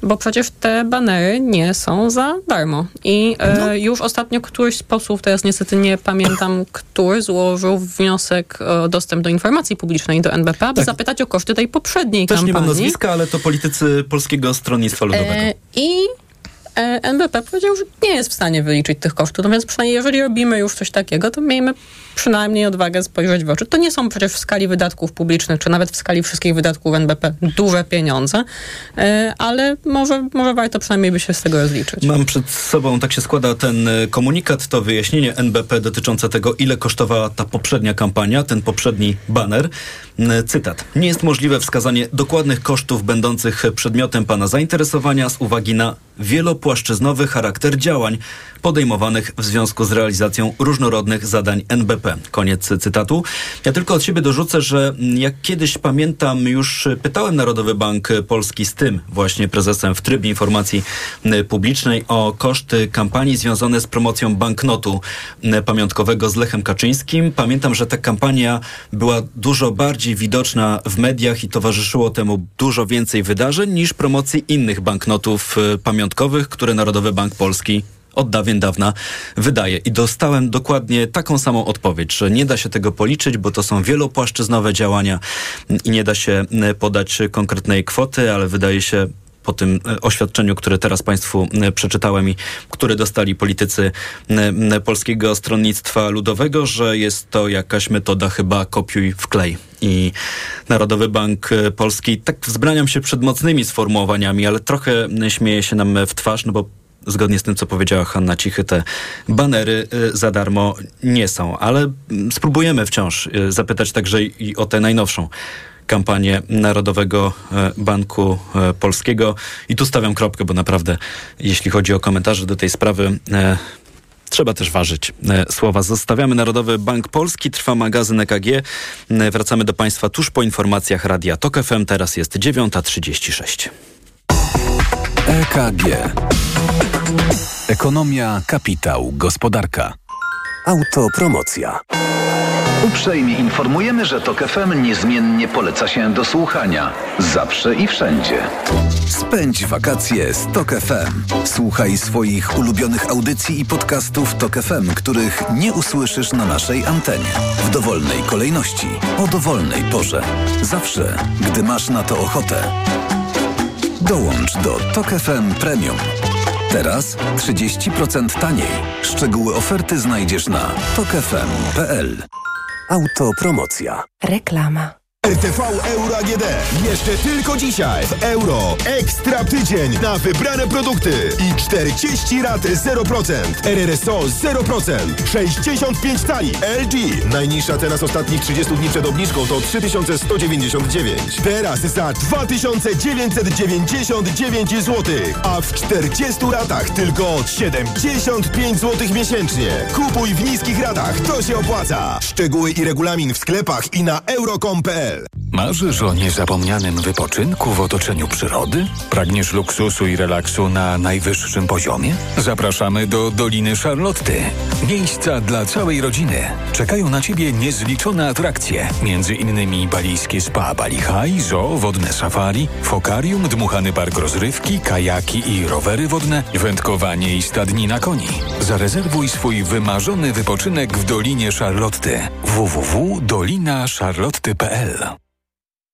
bo przecież te banery nie są za darmo. I e, no. już ostatnio któryś z posłów, teraz niestety nie pamiętam, który złożył wniosek o dostęp do informacji publicznej do NBP, aby tak. zapytać o koszty tej poprzedniej Też kampanii. Też nie mam nazwiska, ale to politycy Polskiego Stronnictwa Ludowego. I NBP powiedział, że nie jest w stanie wyliczyć tych kosztów. Natomiast przynajmniej jeżeli robimy już coś takiego, to miejmy przynajmniej odwagę spojrzeć w oczy. To nie są przecież w skali wydatków publicznych, czy nawet w skali wszystkich wydatków NBP duże pieniądze, e, ale może, może warto przynajmniej by się z tego rozliczyć. Mam przed sobą, tak się składa ten e, komunikat, to wyjaśnienie NBP dotyczące tego, ile kosztowała ta poprzednia kampania, ten poprzedni baner. Cytat. Nie jest możliwe wskazanie dokładnych kosztów będących przedmiotem pana zainteresowania z uwagi na wielopłaszczyznowy charakter działań podejmowanych w związku z realizacją różnorodnych zadań NBP. Koniec cytatu. Ja tylko od siebie dorzucę, że jak kiedyś pamiętam, już pytałem Narodowy Bank Polski z tym właśnie prezesem w trybie informacji publicznej o koszty kampanii związane z promocją banknotu pamiątkowego z Lechem Kaczyńskim. Pamiętam, że ta kampania była dużo bardziej widoczna w mediach i towarzyszyło temu dużo więcej wydarzeń niż promocji innych banknotów pamiątkowych, które Narodowy Bank Polski od dawien dawna wydaje. I dostałem dokładnie taką samą odpowiedź, że nie da się tego policzyć, bo to są wielopłaszczyznowe działania i nie da się e, podać konkretnej kwoty, ale wydaje się po tym e, oświadczeniu, które teraz Państwu e, przeczytałem i które dostali politycy Polskiego Stronnictwa Ludowego, że jest to jakaś metoda chyba kopiuj wklej. I Narodowy Bank Polski, tak wzbraniam się przed mocnymi sformułowaniami, ale trochę śmieje się nam w twarz, no bo zgodnie z tym, co powiedziała Hanna Cichy, te banery za darmo nie są. Ale spróbujemy wciąż zapytać także i o tę najnowszą kampanię Narodowego y, Banku Polskiego. I tu stawiam kropkę, bo naprawdę, jeśli chodzi o komentarze do tej sprawy, Trzeba też ważyć słowa. Zostawiamy Narodowy Bank Polski, trwa magazyn EKG. Wracamy do Państwa tuż po informacjach Radia TOK FM. Teraz jest 9.36. EKG. Ekonomia, kapitał, gospodarka. Autopromocja. Uprzejmie informujemy, że TOK FM niezmiennie poleca się do słuchania. Zawsze i wszędzie. Spędź wakacje z TOK FM. Słuchaj swoich ulubionych audycji i podcastów TOK FM, których nie usłyszysz na naszej antenie. W dowolnej kolejności, o dowolnej porze. Zawsze, gdy masz na to ochotę. Dołącz do TOK FM Premium. Teraz 30% taniej. Szczegóły oferty znajdziesz na tokefm.pl. Autopromocja. Reklama. RTV Euro AGD. Jeszcze tylko dzisiaj w Euro Ekstra Tydzień na wybrane produkty i 40 rat 0%. RRSO 0%. 65 tali LG. Najniższa cena z ostatnich 30 dni przed obniżką to 3199. Teraz za 2999 zł. A w 40 ratach tylko 75 zł miesięcznie. Kupuj w niskich ratach. To się opłaca. Szczegóły i regulamin w sklepach i na euro.com.pl Marzysz o niezapomnianym wypoczynku w otoczeniu przyrody? Pragniesz luksusu i relaksu na najwyższym poziomie? Zapraszamy do Doliny Charlotty. Miejsca dla całej rodziny. Czekają na Ciebie niezliczone atrakcje, między innymi balijskie spa Bali High, zoo, wodne safari, fokarium, dmuchany park rozrywki, kajaki i rowery wodne, wędkowanie i stadnina koni. Zarezerwuj swój wymarzony wypoczynek w Dolinie Charlotty. www.dolinacharlotty.pl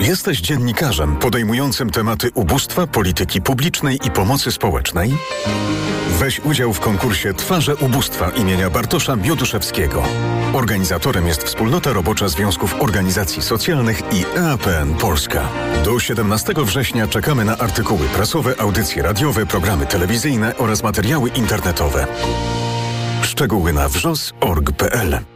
Jesteś dziennikarzem podejmującym tematy ubóstwa, polityki publicznej i pomocy społecznej? Weź udział w konkursie Twarze Ubóstwa imienia Bartosza Bioduszewskiego. Organizatorem jest Wspólnota Robocza Związków Organizacji Socjalnych i EAPN Polska. Do 17 września czekamy na artykuły prasowe, audycje radiowe, programy telewizyjne oraz materiały internetowe. Szczegóły na wrzos.org.pl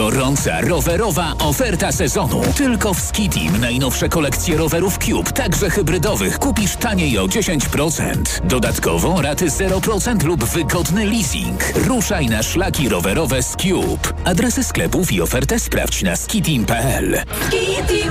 Gorąca rowerowa oferta sezonu. Tylko w Skitim najnowsze kolekcje rowerów Cube, także hybrydowych, kupisz taniej o 10%. Dodatkowo raty 0% lub wygodny leasing. Ruszaj na szlaki rowerowe z Cube. Adresy sklepów i ofertę sprawdź na skitim.pl. Skitim.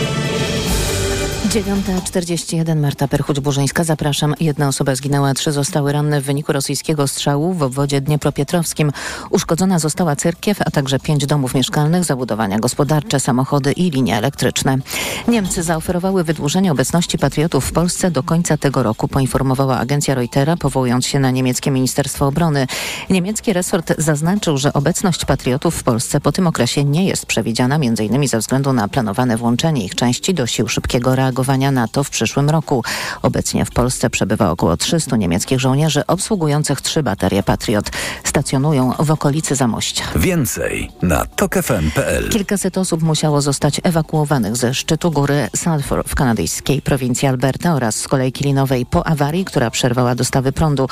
9.41 Marta Perchuć-Burzyńska. Zapraszam. Jedna osoba zginęła, trzy zostały ranne w wyniku rosyjskiego strzału w obwodzie dniepropietrowskim. Uszkodzona została cerkiew, a także pięć domów mieszkalnych, zabudowania gospodarcze, samochody i linie elektryczne. Niemcy zaoferowały wydłużenie obecności patriotów w Polsce do końca tego roku, poinformowała agencja Reutera, powołując się na niemieckie Ministerstwo Obrony. Niemiecki resort zaznaczył, że obecność patriotów w Polsce po tym okresie nie jest przewidziana, m.in. ze względu na planowane włączenie ich części do sił szybkiego reagowania NATO w przyszłym roku. Obecnie w Polsce przebywa około 300 niemieckich żołnierzy obsługujących trzy baterie Patriot. Stacjonują w okolicy Zamościa. Więcej na tokefm.pl Kilkaset osób musiało zostać ewakuowanych ze szczytu góry Sulphur w kanadyjskiej prowincji Alberta oraz z kolejki linowej po awarii, która przerwała dostawy prądu.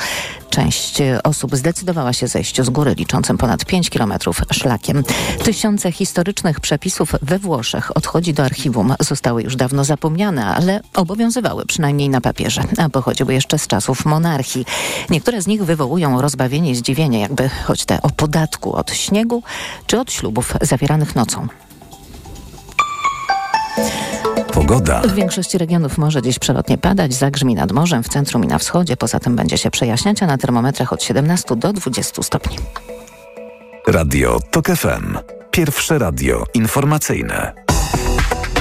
Część osób zdecydowała się zejść z góry, liczącym ponad 5 kilometrów szlakiem. Tysiące historycznych przepisów we Włoszech odchodzi do archiwum. Zostały już dawno zapomniane, ale obowiązywały przynajmniej na papierze, a pochodziły jeszcze z czasów monarchii. Niektóre z nich wywołują rozbawienie i zdziwienie, jakby choć te o podatku od śniegu czy od ślubów zawieranych nocą. Pogoda. W większości regionów może dziś przelotnie padać, zagrzmi nad morzem, w centrum i na wschodzie. Poza tym będzie się przejaśniać, a na termometrach od 17 do 20 stopni. Radio TOK FM. Pierwsze radio informacyjne.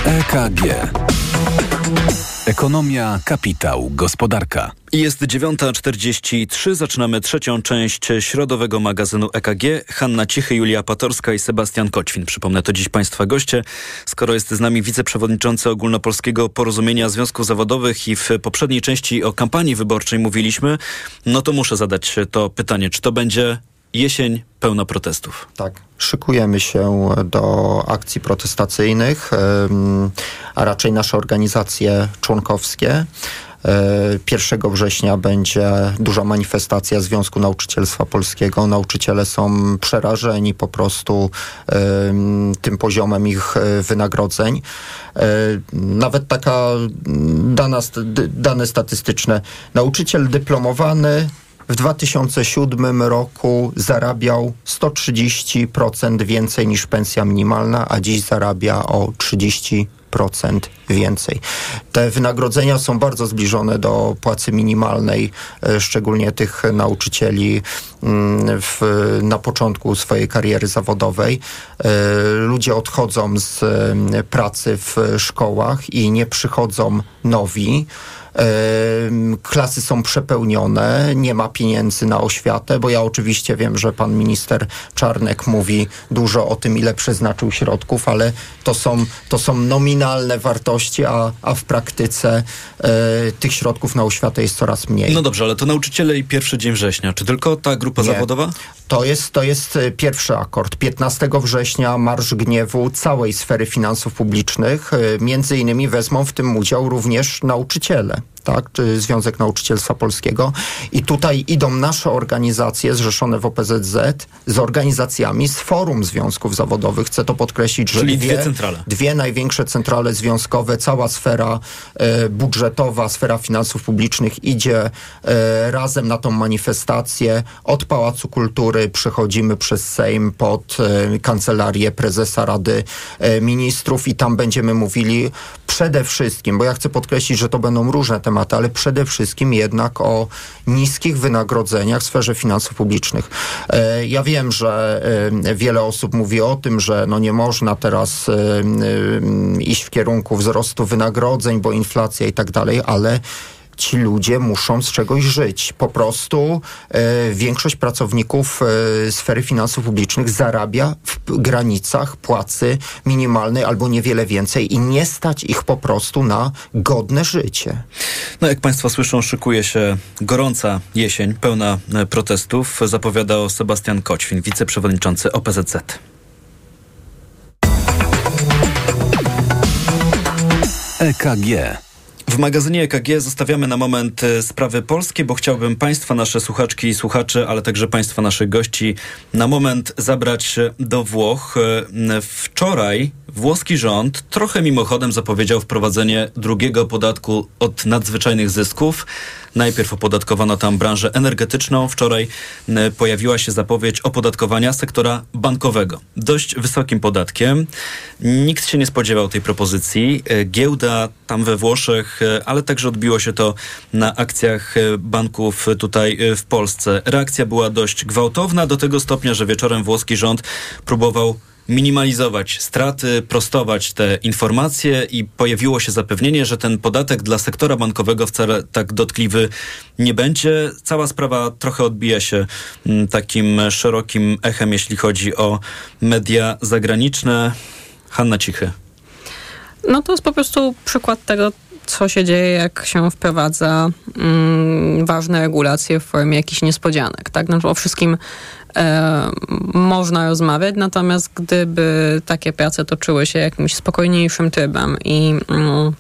EKG. Ekonomia, kapitał, gospodarka. Jest 9.43, zaczynamy trzecią część środowego magazynu EKG. Hanna Cichy, Julia Patorska i Sebastian Koćwin. Przypomnę, to dziś Państwa goście. Skoro jest z nami wiceprzewodniczący Ogólnopolskiego Porozumienia Związków Zawodowych i w poprzedniej części o kampanii wyborczej mówiliśmy, no to muszę zadać to pytanie, czy to będzie jesień pełna protestów? Tak. Szykujemy się do akcji protestacyjnych, a raczej nasze organizacje członkowskie. 1 e, września będzie duża manifestacja Związku Nauczycielstwa Polskiego. Nauczyciele są przerażeni po prostu tym poziomem ich e, wynagrodzeń. E, nawet taka dana, dane statystyczne. Nauczyciel dyplomowany w 2007 roku zarabiał 130% więcej niż pensja minimalna, a dziś zarabia o 30% więcej. Te wynagrodzenia są bardzo zbliżone do płacy minimalnej, e, szczególnie tych nauczycieli mm, w, na początku swojej kariery zawodowej. E, ludzie odchodzą z pracy w szkołach i nie przychodzą nowi. Klasy są przepełnione, nie ma pieniędzy na oświatę, bo ja oczywiście wiem, że pan minister Czarnek mówi dużo o tym, ile przeznaczył środków, ale to są, to są nominalne wartości, a, a w praktyce e, tych środków na oświatę jest coraz mniej. No dobrze, ale to nauczyciele i pierwszy dzień września. Czy tylko ta grupa nie. zawodowa? To jest, to jest e, pierwszy akord. 15 września Marsz Gniewu całej sfery finansów publicznych. E, między innymi wezmą w tym udział również nauczyciele tak, czy Związek Nauczycielstwa Polskiego. I tutaj idą nasze organizacje zrzeszone w OPZZ z organizacjami z Forum Związków Zawodowych. Chcę to podkreślić, że Czyli dwie, dwie, centrale. dwie największe centrale związkowe, cała sfera e, budżetowa, sfera finansów publicznych idzie e, razem na tą manifestację. Od Pałacu Kultury przechodzimy przez Sejm pod e, kancelarię prezesa Rady Ministrów i tam będziemy mówili przede wszystkim, bo ja chcę podkreślić, że to będą różne tematy, ale przede wszystkim jednak o niskich wynagrodzeniach w sferze finansów publicznych. E, ja wiem, że e, wiele osób mówi o tym, że no nie można teraz e, iść w kierunku wzrostu wynagrodzeń, bo inflacja i tak dalej, ale ci ludzie muszą z czegoś żyć. Po prostu e, większość pracowników e, sfery finansów publicznych zarabia w granicach płacy minimalnej albo niewiele więcej i nie stać ich po prostu na godne życie. No jak Państwo słyszą, szykuje się gorąca jesień, pełna e, protestów, zapowiadał Sebastian Koćwin, wiceprzewodniczący OPZZ. EKG w magazynie EKG zostawiamy na moment e, sprawy polskie, bo chciałbym Państwa, nasze słuchaczki i słuchacze, ale także Państwa, naszych gości, na moment zabrać do Włoch. E, wczoraj włoski rząd trochę mimochodem zapowiedział wprowadzenie drugiego podatku od nadzwyczajnych zysków. Najpierw opodatkowano tam branżę energetyczną. Wczoraj pojawiła się zapowiedź opodatkowania sektora bankowego. Dość wysokim podatkiem. Nikt się nie spodziewał tej propozycji. E, giełda tam we Włoszech, e, ale także odbiło się to na akcjach e, banków tutaj w Polsce. Reakcja była dość gwałtowna do tego stopnia, że wieczorem włoski rząd próbował minimalizować straty, prostować te informacje i pojawiło się zapewnienie, że ten podatek dla sektora bankowego wcale tak dotkliwy nie będzie. Cała sprawa trochę odbija się mm, takim szerokim echem, jeśli chodzi o media zagraniczne. Hanna Cichy. No to jest po prostu przykład tego, co się dzieje, jak się wprowadza mm, ważne regulacje w formie jakichś niespodzianek. Tak? No, o wszystkim można rozmawiać, natomiast gdyby takie prace toczyły się jakimś spokojniejszym trybem i mm,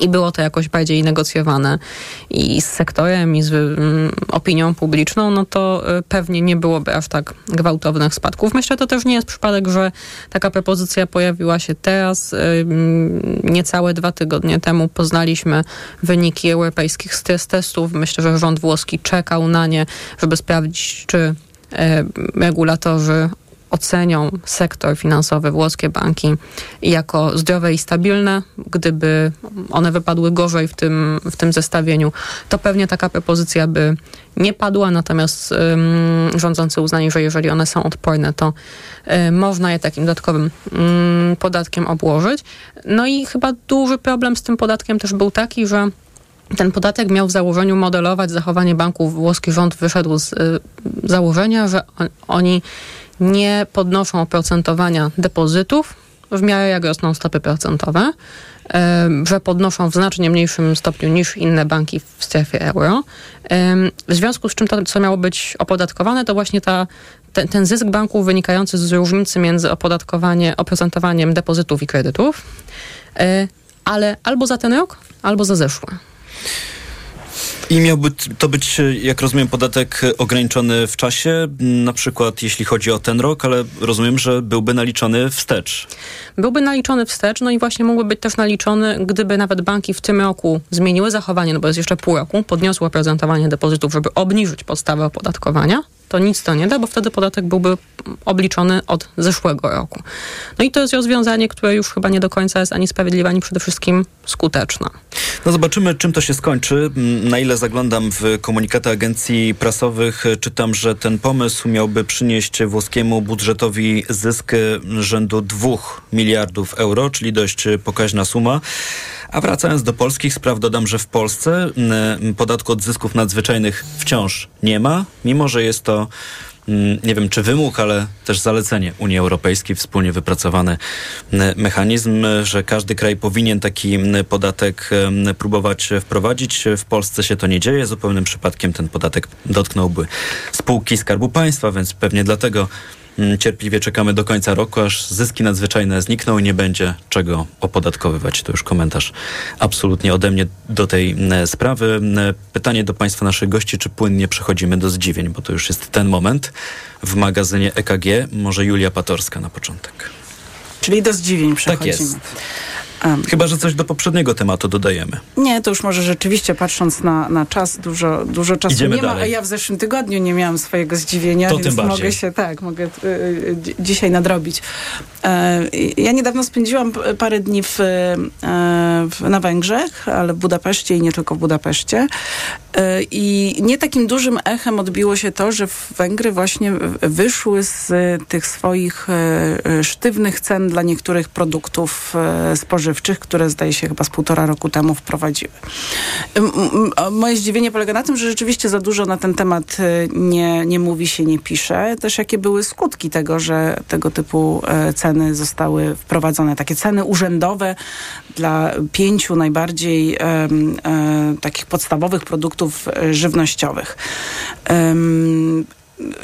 i było to jakoś bardziej negocjowane i z sektorem, i z mm, opinią publiczną, no to y, pewnie nie byłoby aż tak gwałtownych spadków. Myślę, to też nie jest przypadek, że taka propozycja pojawiła się teraz. Niecałe dwa tygodnie temu poznaliśmy wyniki europejskich testów. Myślę, że rząd włoski czekał na nie, żeby sprawdzić, czy regulatorzy ocenią sektor finansowy, włoskie banki jako zdrowe i stabilne. Gdyby one wypadły gorzej w tym, w tym zestawieniu, to pewnie taka propozycja by nie padła, natomiast rządzący uznali, że jeżeli one są odporne, to um, można je takim dodatkowym podatkiem obłożyć. No i chyba duży problem z tym podatkiem też był taki, że ten podatek miał w założeniu modelować zachowanie banków. Włoski rząd wyszedł z y, założenia, że on, oni nie podnoszą oprocentowania depozytów w miarę jak rosną stopy procentowe, y, że podnoszą w znacznie mniejszym stopniu niż inne banki w strefie euro. Y, w związku z czym to, co miało być opodatkowane, to właśnie ta, ten, ten zysk banków wynikający z różnicy między opodatkowanie, oprocentowaniem depozytów i kredytów, ale albo za ten rok, albo za zeszły. I miałby to być, jak rozumiem, podatek ograniczony w czasie, na przykład jeśli chodzi o ten rok, ale rozumiem, że byłby naliczony wstecz. Byłby naliczony wstecz, no i właśnie mógłby być też naliczony, gdyby nawet banki w tym roku zmieniły zachowanie, no bo jest jeszcze pół roku, podniosły oprocentowanie depozytów, żeby obniżyć podstawę opodatkowania, to nic to nie da, bo wtedy podatek byłby obliczony od zeszłego roku. No i to jest rozwiązanie, które już chyba nie do końca jest ani sprawiedliwe, ani przede wszystkim skuteczne. No zobaczymy, czym to się skończy. Na ile zaglądam w komunikaty agencji prasowych, czytam, że ten pomysł miałby przynieść włoskiemu budżetowi zysk rzędu 2 miliardów euro, czyli dość pokaźna suma. A wracając do polskich spraw, dodam, że w Polsce podatku od zysków nadzwyczajnych wciąż nie ma, mimo że jest to nie wiem czy wymóg, ale też zalecenie Unii Europejskiej, wspólnie wypracowany mechanizm, że każdy kraj powinien taki podatek próbować wprowadzić. W Polsce się to nie dzieje. Zupełnym przypadkiem ten podatek dotknąłby spółki Skarbu Państwa, więc pewnie dlatego cierpliwie czekamy do końca roku, aż zyski nadzwyczajne znikną i nie będzie czego opodatkowywać. To już komentarz absolutnie ode mnie do tej mm, sprawy. Mm, pytanie do Państwa naszych gości, czy płynnie przechodzimy do zdziwień, bo to już jest ten moment w magazynie EKG. Może Julia Patorska na początek. Czyli do zdziwień przechodzimy. Tak jest. Chyba, że coś do poprzedniego tematu dodajemy. Nie, to już może rzeczywiście patrząc na, na czas, dużo, dużo czasu Idziemy nie dalej. ma, a ja w zeszłym tygodniu nie miałam swojego zdziwienia, to więc mogę się, tak, mogę y, y, dzisiaj nadrobić. E, ja niedawno spędziłam parę dni e, w, na Węgrzech, ale w Budapeszcie i nie tylko w Budapeszcie. E, I nie takim dużym echem odbiło się to, że Węgry właśnie wyszły z tych swoich sztywnych cen dla niektórych produktów spożywczych, które zdaje się chyba z półtora roku temu wprowadziły. Moje zdziwienie polega na tym, że rzeczywiście za dużo na ten temat nie, nie mówi się, nie pisze. Też jakie były skutki tego, że tego typu ceny zostały wprowadzone. Takie ceny urzędowe dla pięciu najbardziej e, e, takich podstawowych produktów żywnościowych. E,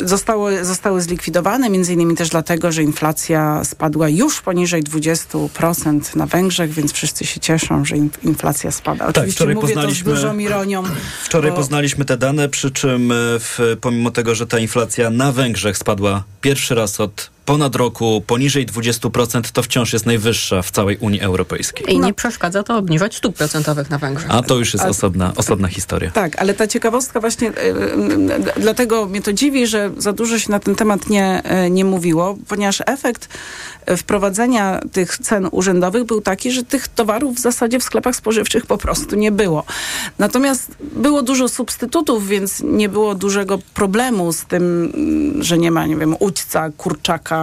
zostały, zostały zlikwidowane, między innymi też dlatego, że inflacja spadła już poniżej 20% na Węgrzech, więc wszyscy się cieszą, że inflacja spada. Tak, Oczywiście wczoraj mówię poznaliśmy, to z dużą ironią. <clears throat> Wczoraj bo... poznaliśmy te dane, przy czym w, pomimo tego, że ta inflacja na Węgrzech spadła pierwszy raz od ponad roku poniżej 20%, to wciąż jest najwyższa w całej Unii Europejskiej. I nie przeszkadza to obniżać stóp procentowych na Węgrzech. A to już jest osobna, osobna historia. Tak, ale ta ciekawostka właśnie, y, y, dlatego mnie to dziwi, że za dużo się na ten temat nie, y, nie mówiło, ponieważ efekt wprowadzenia tych cen urzędowych był taki, że tych towarów w zasadzie w sklepach spożywczych po prostu nie było. Natomiast było dużo substytutów, więc nie było dużego problemu z tym, że nie ma, nie wiem, udźca, kurczaka,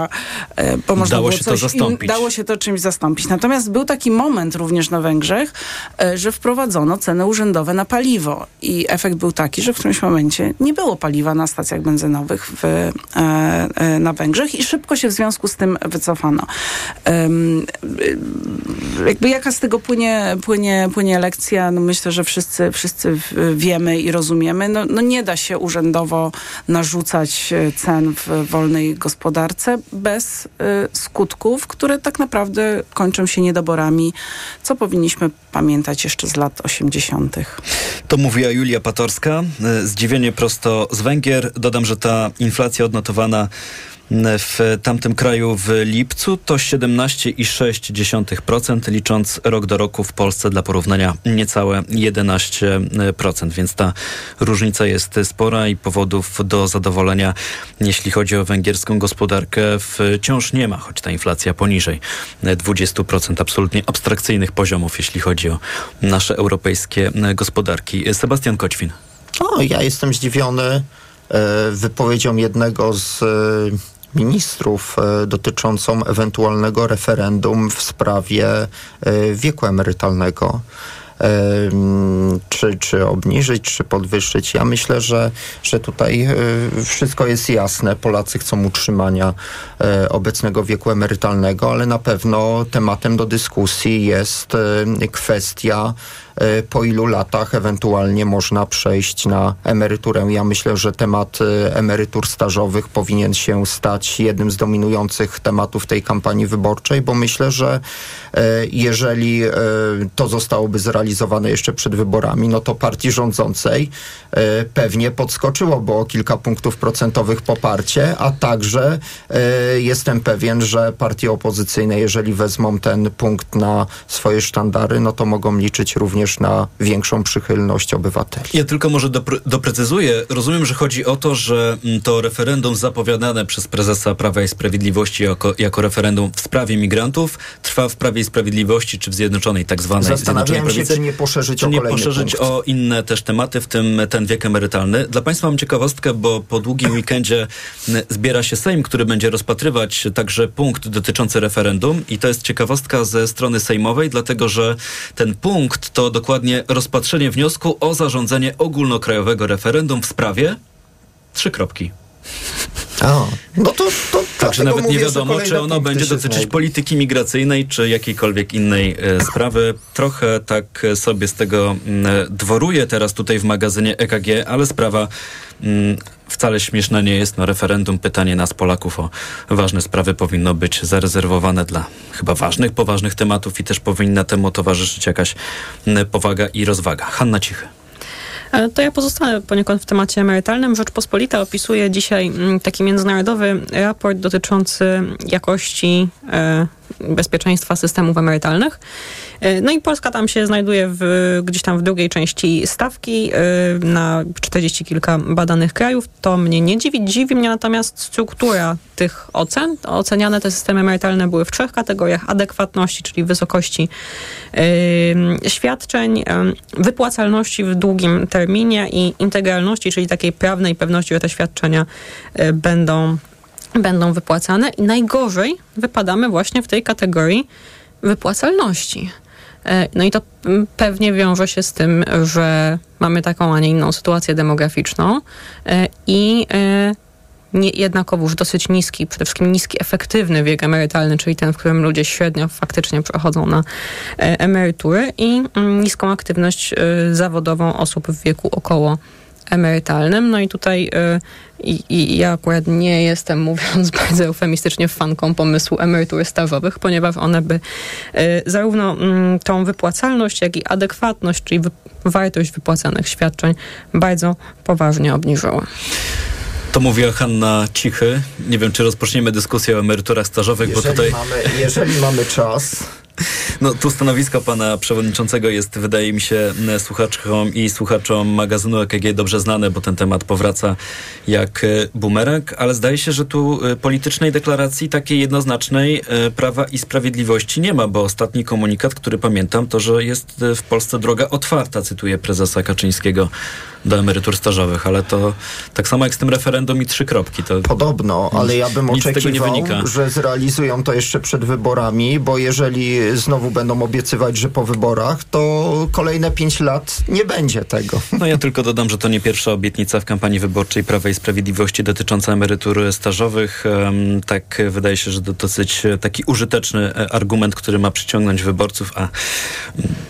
bo można dało było się coś to zastąpić. In, dało się to czymś zastąpić. Natomiast był taki moment również na Węgrzech, że wprowadzono ceny urzędowe na paliwo i efekt był taki, że w którymś momencie nie było paliwa na stacjach benzynowych w, e, e, na Węgrzech i szybko się w związku z tym wycofano. Jakby jaka z tego płynie, płynie, płynie lekcja? No myślę, że wszyscy, wszyscy wiemy i rozumiemy. No, no nie da się urzędowo narzucać cen w wolnej gospodarce bez y, skutków, które tak naprawdę kończą się niedoborami, co powinniśmy pamiętać jeszcze z lat 80. To mówiła Julia Patorska. Zdziwienie prosto z Węgier. Dodam, że ta inflacja odnotowana w tamtym kraju w lipcu to 17,6%, licząc rok do roku w Polsce dla porównania niecałe 11%, więc ta różnica jest spora i powodów do zadowolenia, jeśli chodzi o węgierską gospodarkę, wciąż nie ma, choć ta inflacja poniżej 20% absolutnie abstrakcyjnych poziomów, jeśli chodzi o nasze europejskie gospodarki. Sebastian Koćwin. O, ja jestem zdziwiony e, wypowiedzią jednego z e, ministrów e, dotyczącą ewentualnego referendum w sprawie e, wieku emerytalnego. Czy, czy obniżyć, czy podwyższyć. Ja myślę, że, że tutaj e, wszystko jest jasne. Polacy chcą utrzymania obecnego wieku emerytalnego, ale na pewno tematem do dyskusji jest kwestia E, po ilu latach ewentualnie można przejść na emeryturę. Ja myślę, że temat e, emerytur stażowych powinien się stać jednym z dominujących tematów tej kampanii wyborczej, bo myślę, że e, jeżeli to zostałoby zrealizowane jeszcze przed wyborami, no to partii rządzącej pewnie podskoczyłoby o kilka punktów procentowych poparcie, a także jestem pewien, że partie opozycyjne, jeżeli wezmą ten punkt na swoje sztandary, no to mogą liczyć również również na większą przychylność obywateli. Ja tylko może dopre doprecyzuję. Rozumiem, że chodzi o to, że mm, to referendum zapowiadane przez prezesa Prawa i Sprawiedliwości jako, jako referendum w sprawie migrantów trwa w Prawie i Sprawiedliwości czy w Zjednoczonej tak zwanej Zastanawiam Zjednoczonej się, czy nie poszerzyć czy o nie poszerzyć punkt. o inne też tematy, w tym ten wiek emerytalny. Dla Państwa mam ciekawostkę, bo po długim weekendzie mm, zbiera się Sejm, który będzie rozpatrywać także punkt dotyczący referendum i to jest ciekawostka ze strony sejmowej, dlatego że ten punkt to dokładnie rozpatrzenie wniosku o zarządzenie ogólnokrajowego referendum w sprawie trzy kropki. A, no to, to Także nawet nie wiadomo, czy ono będzie dotyczyć polityki migracyjnej, czy jakiejkolwiek innej e, sprawy. Trochę tak sobie z tego m, mm, dworuję teraz tutaj w magazynie EKG, ale sprawa m, mm, wcale śmieszna nie jest. No, referendum, pytanie nas Polaków o ważne sprawy powinno być zarezerwowane dla chyba ważnych, poważnych tematów i też powinna temu towarzyszyć jakaś m, mm, powaga i rozwaga. Hanna Cichy. E, to ja pozostanę poniekąd w temacie emerytalnym. Rzeczpospolita opisuje dzisiaj mm, taki międzynarodowy raport dotyczący jakości e, bezpieczeństwa systemów emerytalnych. E, no i Polska tam się znajduje w, gdzieś tam w drugiej części stawki na 40 kilka badanych krajów. To mnie nie dziwi. Dziwi mnie natomiast struktura tych ocen. Oceniane te systemy emerytalne były w trzech kategoriach. Adekwatności, czyli wysokości yy, świadczeń, wypłacalności w długim terminie i integralności, czyli takiej prawnej pewności, że te świadczenia będą, będą wypłacane. I najgorzej wypadamy właśnie w tej kategorii wypłacalności. No i to pewnie wiąże się z tym, że mamy taką, a nie inną sytuację demograficzną i nie, jednakowoż dosyć niski, przede wszystkim niski efektywny wiek emerytalny, czyli ten, w którym ludzie średnio faktycznie przechodzą na e, emerytury i mm, niską aktywność e, zawodową osób w wieku około emerytalnym. No i tutaj y, i, ja akurat nie jestem, <laughs> mówiąc bardzo eufemistycznie, fanką pomysłu emerytury stażowych, ponieważ one by y, zarówno y, tą wypłacalność, jak i adekwatność, czyli wartość wypłacanych świadczeń bardzo poważnie obniżyły. To mówiła Hanna Cichy. Nie wiem, czy rozpoczniemy dyskusję o emeryturach stażowych, jeżeli bo tutaj... Mamy, jeżeli mamy czas... No tu stanowisko pana przewodniczącego jest, wydaje mi się, słuchaczkom i słuchaczom magazynu EKG dobrze znane, bo ten temat powraca jak e, bumerang, ale zdaje się, że tu e, politycznej deklaracji takiej jednoznacznej e, Prawa i Sprawiedliwości nie ma, bo ostatni komunikat, który pamiętam, to, że jest w Polsce droga otwarta, cytuję prezesa Kaczyńskiego do emerytur stażowych, ale to tak samo jak z tym referendum i trzy kropki. To Podobno, ale ja bym oczekiwał, że zrealizują to jeszcze przed wyborami, bo jeżeli znowu będą obiecywać, że po wyborach, to kolejne pięć lat nie będzie tego. No ja tylko dodam, że to nie pierwsza obietnica w kampanii wyborczej Prawa i Sprawiedliwości dotycząca emerytur stażowych. Tak wydaje się, że to dosyć taki użyteczny e, argument, który ma przyciągnąć wyborców, a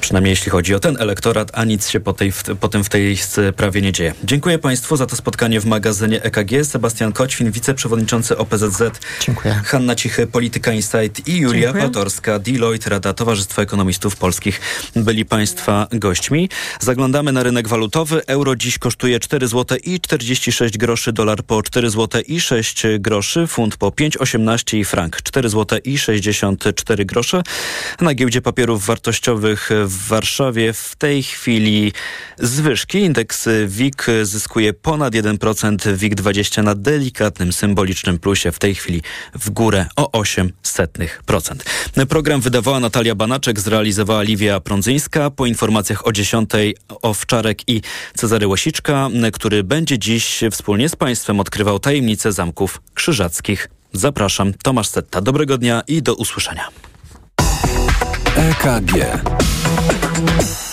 przynajmniej jeśli chodzi o ten elektorat, a nic się po, tej, po tym w tej sprawie prawie nie dzieje. Dziękuję Państwu za to spotkanie w magazynie EKG. Sebastian Koćwin, wiceprzewodniczący OPZZ. Dziękuję. Hanna Cichy, Polityka Insight i Julia Dziękuję. Patorska, Deloitte, Rada Towarzystwa Ekonomistów Polskich. Byli Państwa gośćmi. Zaglądamy na rynek walutowy. Euro dziś kosztuje 4 zł i 46 groszy, dolar po 4 zł i 6 groszy, funt po 5,18 i frank 4 zł i 64 grosze. Na giełdzie papierów wartościowych w Warszawie w tej chwili zwyżki. Indeks WIG zyskuje ponad 1%, WIG 20 na delikatnym, symbolicznym plusie, w tej chwili w górę o 0,08%. Program wydawała Natalia Banaczek, zrealizowała Liwia Prądzyńska. Po informacjach o 10 Owczarek i Cezary Łasiczka, który będzie dziś wspólnie z Państwem odkrywał tajemnice zamków krzyżackich. Zapraszam, Tomasz Setta. Dobrego dnia i do usłyszenia. EKG.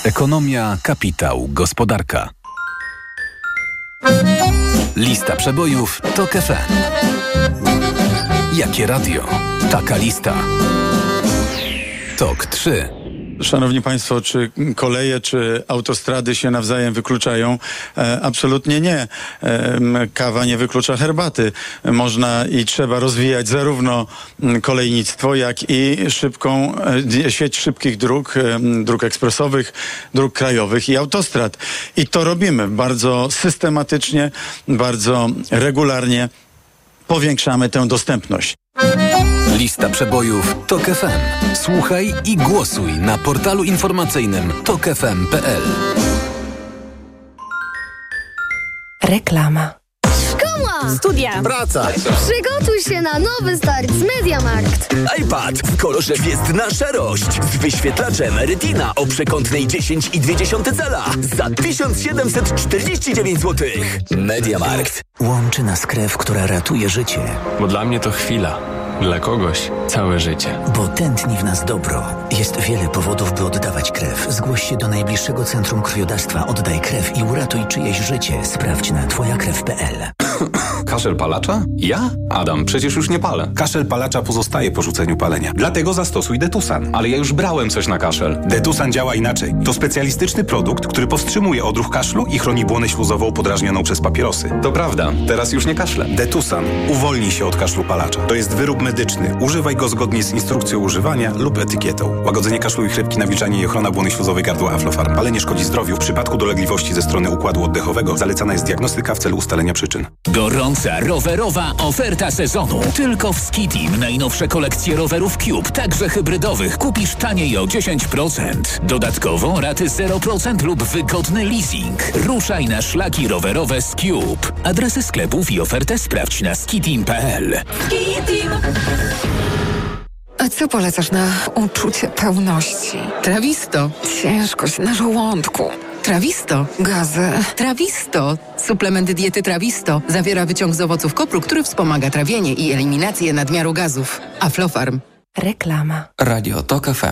Ekonomia, kapitał, gospodarka. Lista przebojów TOK FM. Jakie radio? Taka lista. TOK 3. Szanowni Państwo, czy koleje, czy autostrady się nawzajem wykluczają? E, absolutnie nie. E, kawa nie wyklucza herbaty. Można i trzeba rozwijać zarówno kolejnictwo, jak i szybką e, sieć szybkich dróg, e, dróg ekspresowych, dróg krajowych i autostrad. I to robimy bardzo systematycznie, bardzo regularnie. Powiększamy tę dostępność. Lista przebojów TOK FM. Słuchaj i głosuj na portalu informacyjnym tokefm.pl. Reklama. Szkoła! Studia! Praca! Przygotuj się na nowy start z Mediamarkt! iPad w kolorze gwiezdna szarość z wyświetlaczem Retina o przekątnej 10,2 cala za 1749 zł. Mediamarkt. Łączy nas krew, która ratuje życie. Bo dla mnie to chwila, dla kogoś całe życie. Bo tętni w nas dobro. Jest wiele powodów, by oddawać krew. Zgłoś się do najbliższego centrum krwiodawstwa. Oddaj krew i uratuj czyjeś życie. Sprawdź na twojakrew.pl. <coughs> Kaszel palacza? Ja? Adam, przecież już nie palę. Kaszel palacza pozostaje po rzuceniu palenia. Dlatego zastosuj Detusan. Ale ja już brałem coś na kaszel. Detusan działa inaczej. To specjalistyczny produkt, który powstrzymuje odruch kaszlu i chroni błonę śluzową podrażnioną przez papierosy. To prawda, teraz już nie kaszlę. Detusan. Uwolnij się od kaszlu palacza. To jest wyrób medyczny. Używaj go zgodnie z instrukcją używania lub etykietą. Łagodzenie kaszlu i chrypki, nawilżanie i ochrona błony śluzowej gardła Aflofarm. Palenie szkodzi zdrowiu. W przypadku dolegliwości ze strony układu oddechowego zalecana jest diagnostyka w celu ustalenia przyczyn. Gorąca rowerowa oferta sezonu. Tylko w Skitim najnowsze kolekcje rowerów Cube, także hybrydowych, kupisz taniej o 10%. Dodatkowo raty 0% lub wygodny leasing. Ruszaj na szlaki rowerowe z Cube. Adresy sklepów i ofertę sprawdź na skitim.pl. A co polecasz na uczucie pełności? Trawisto. Ciężkość na żołądku. Trawisto. Gazy. Trawisto. Suplement diety Trawisto zawiera wyciąg z owoców kopru, który wspomaga trawienie i eliminację nadmiaru gazów. Aflofarm. Reklama. Radio TOK FM.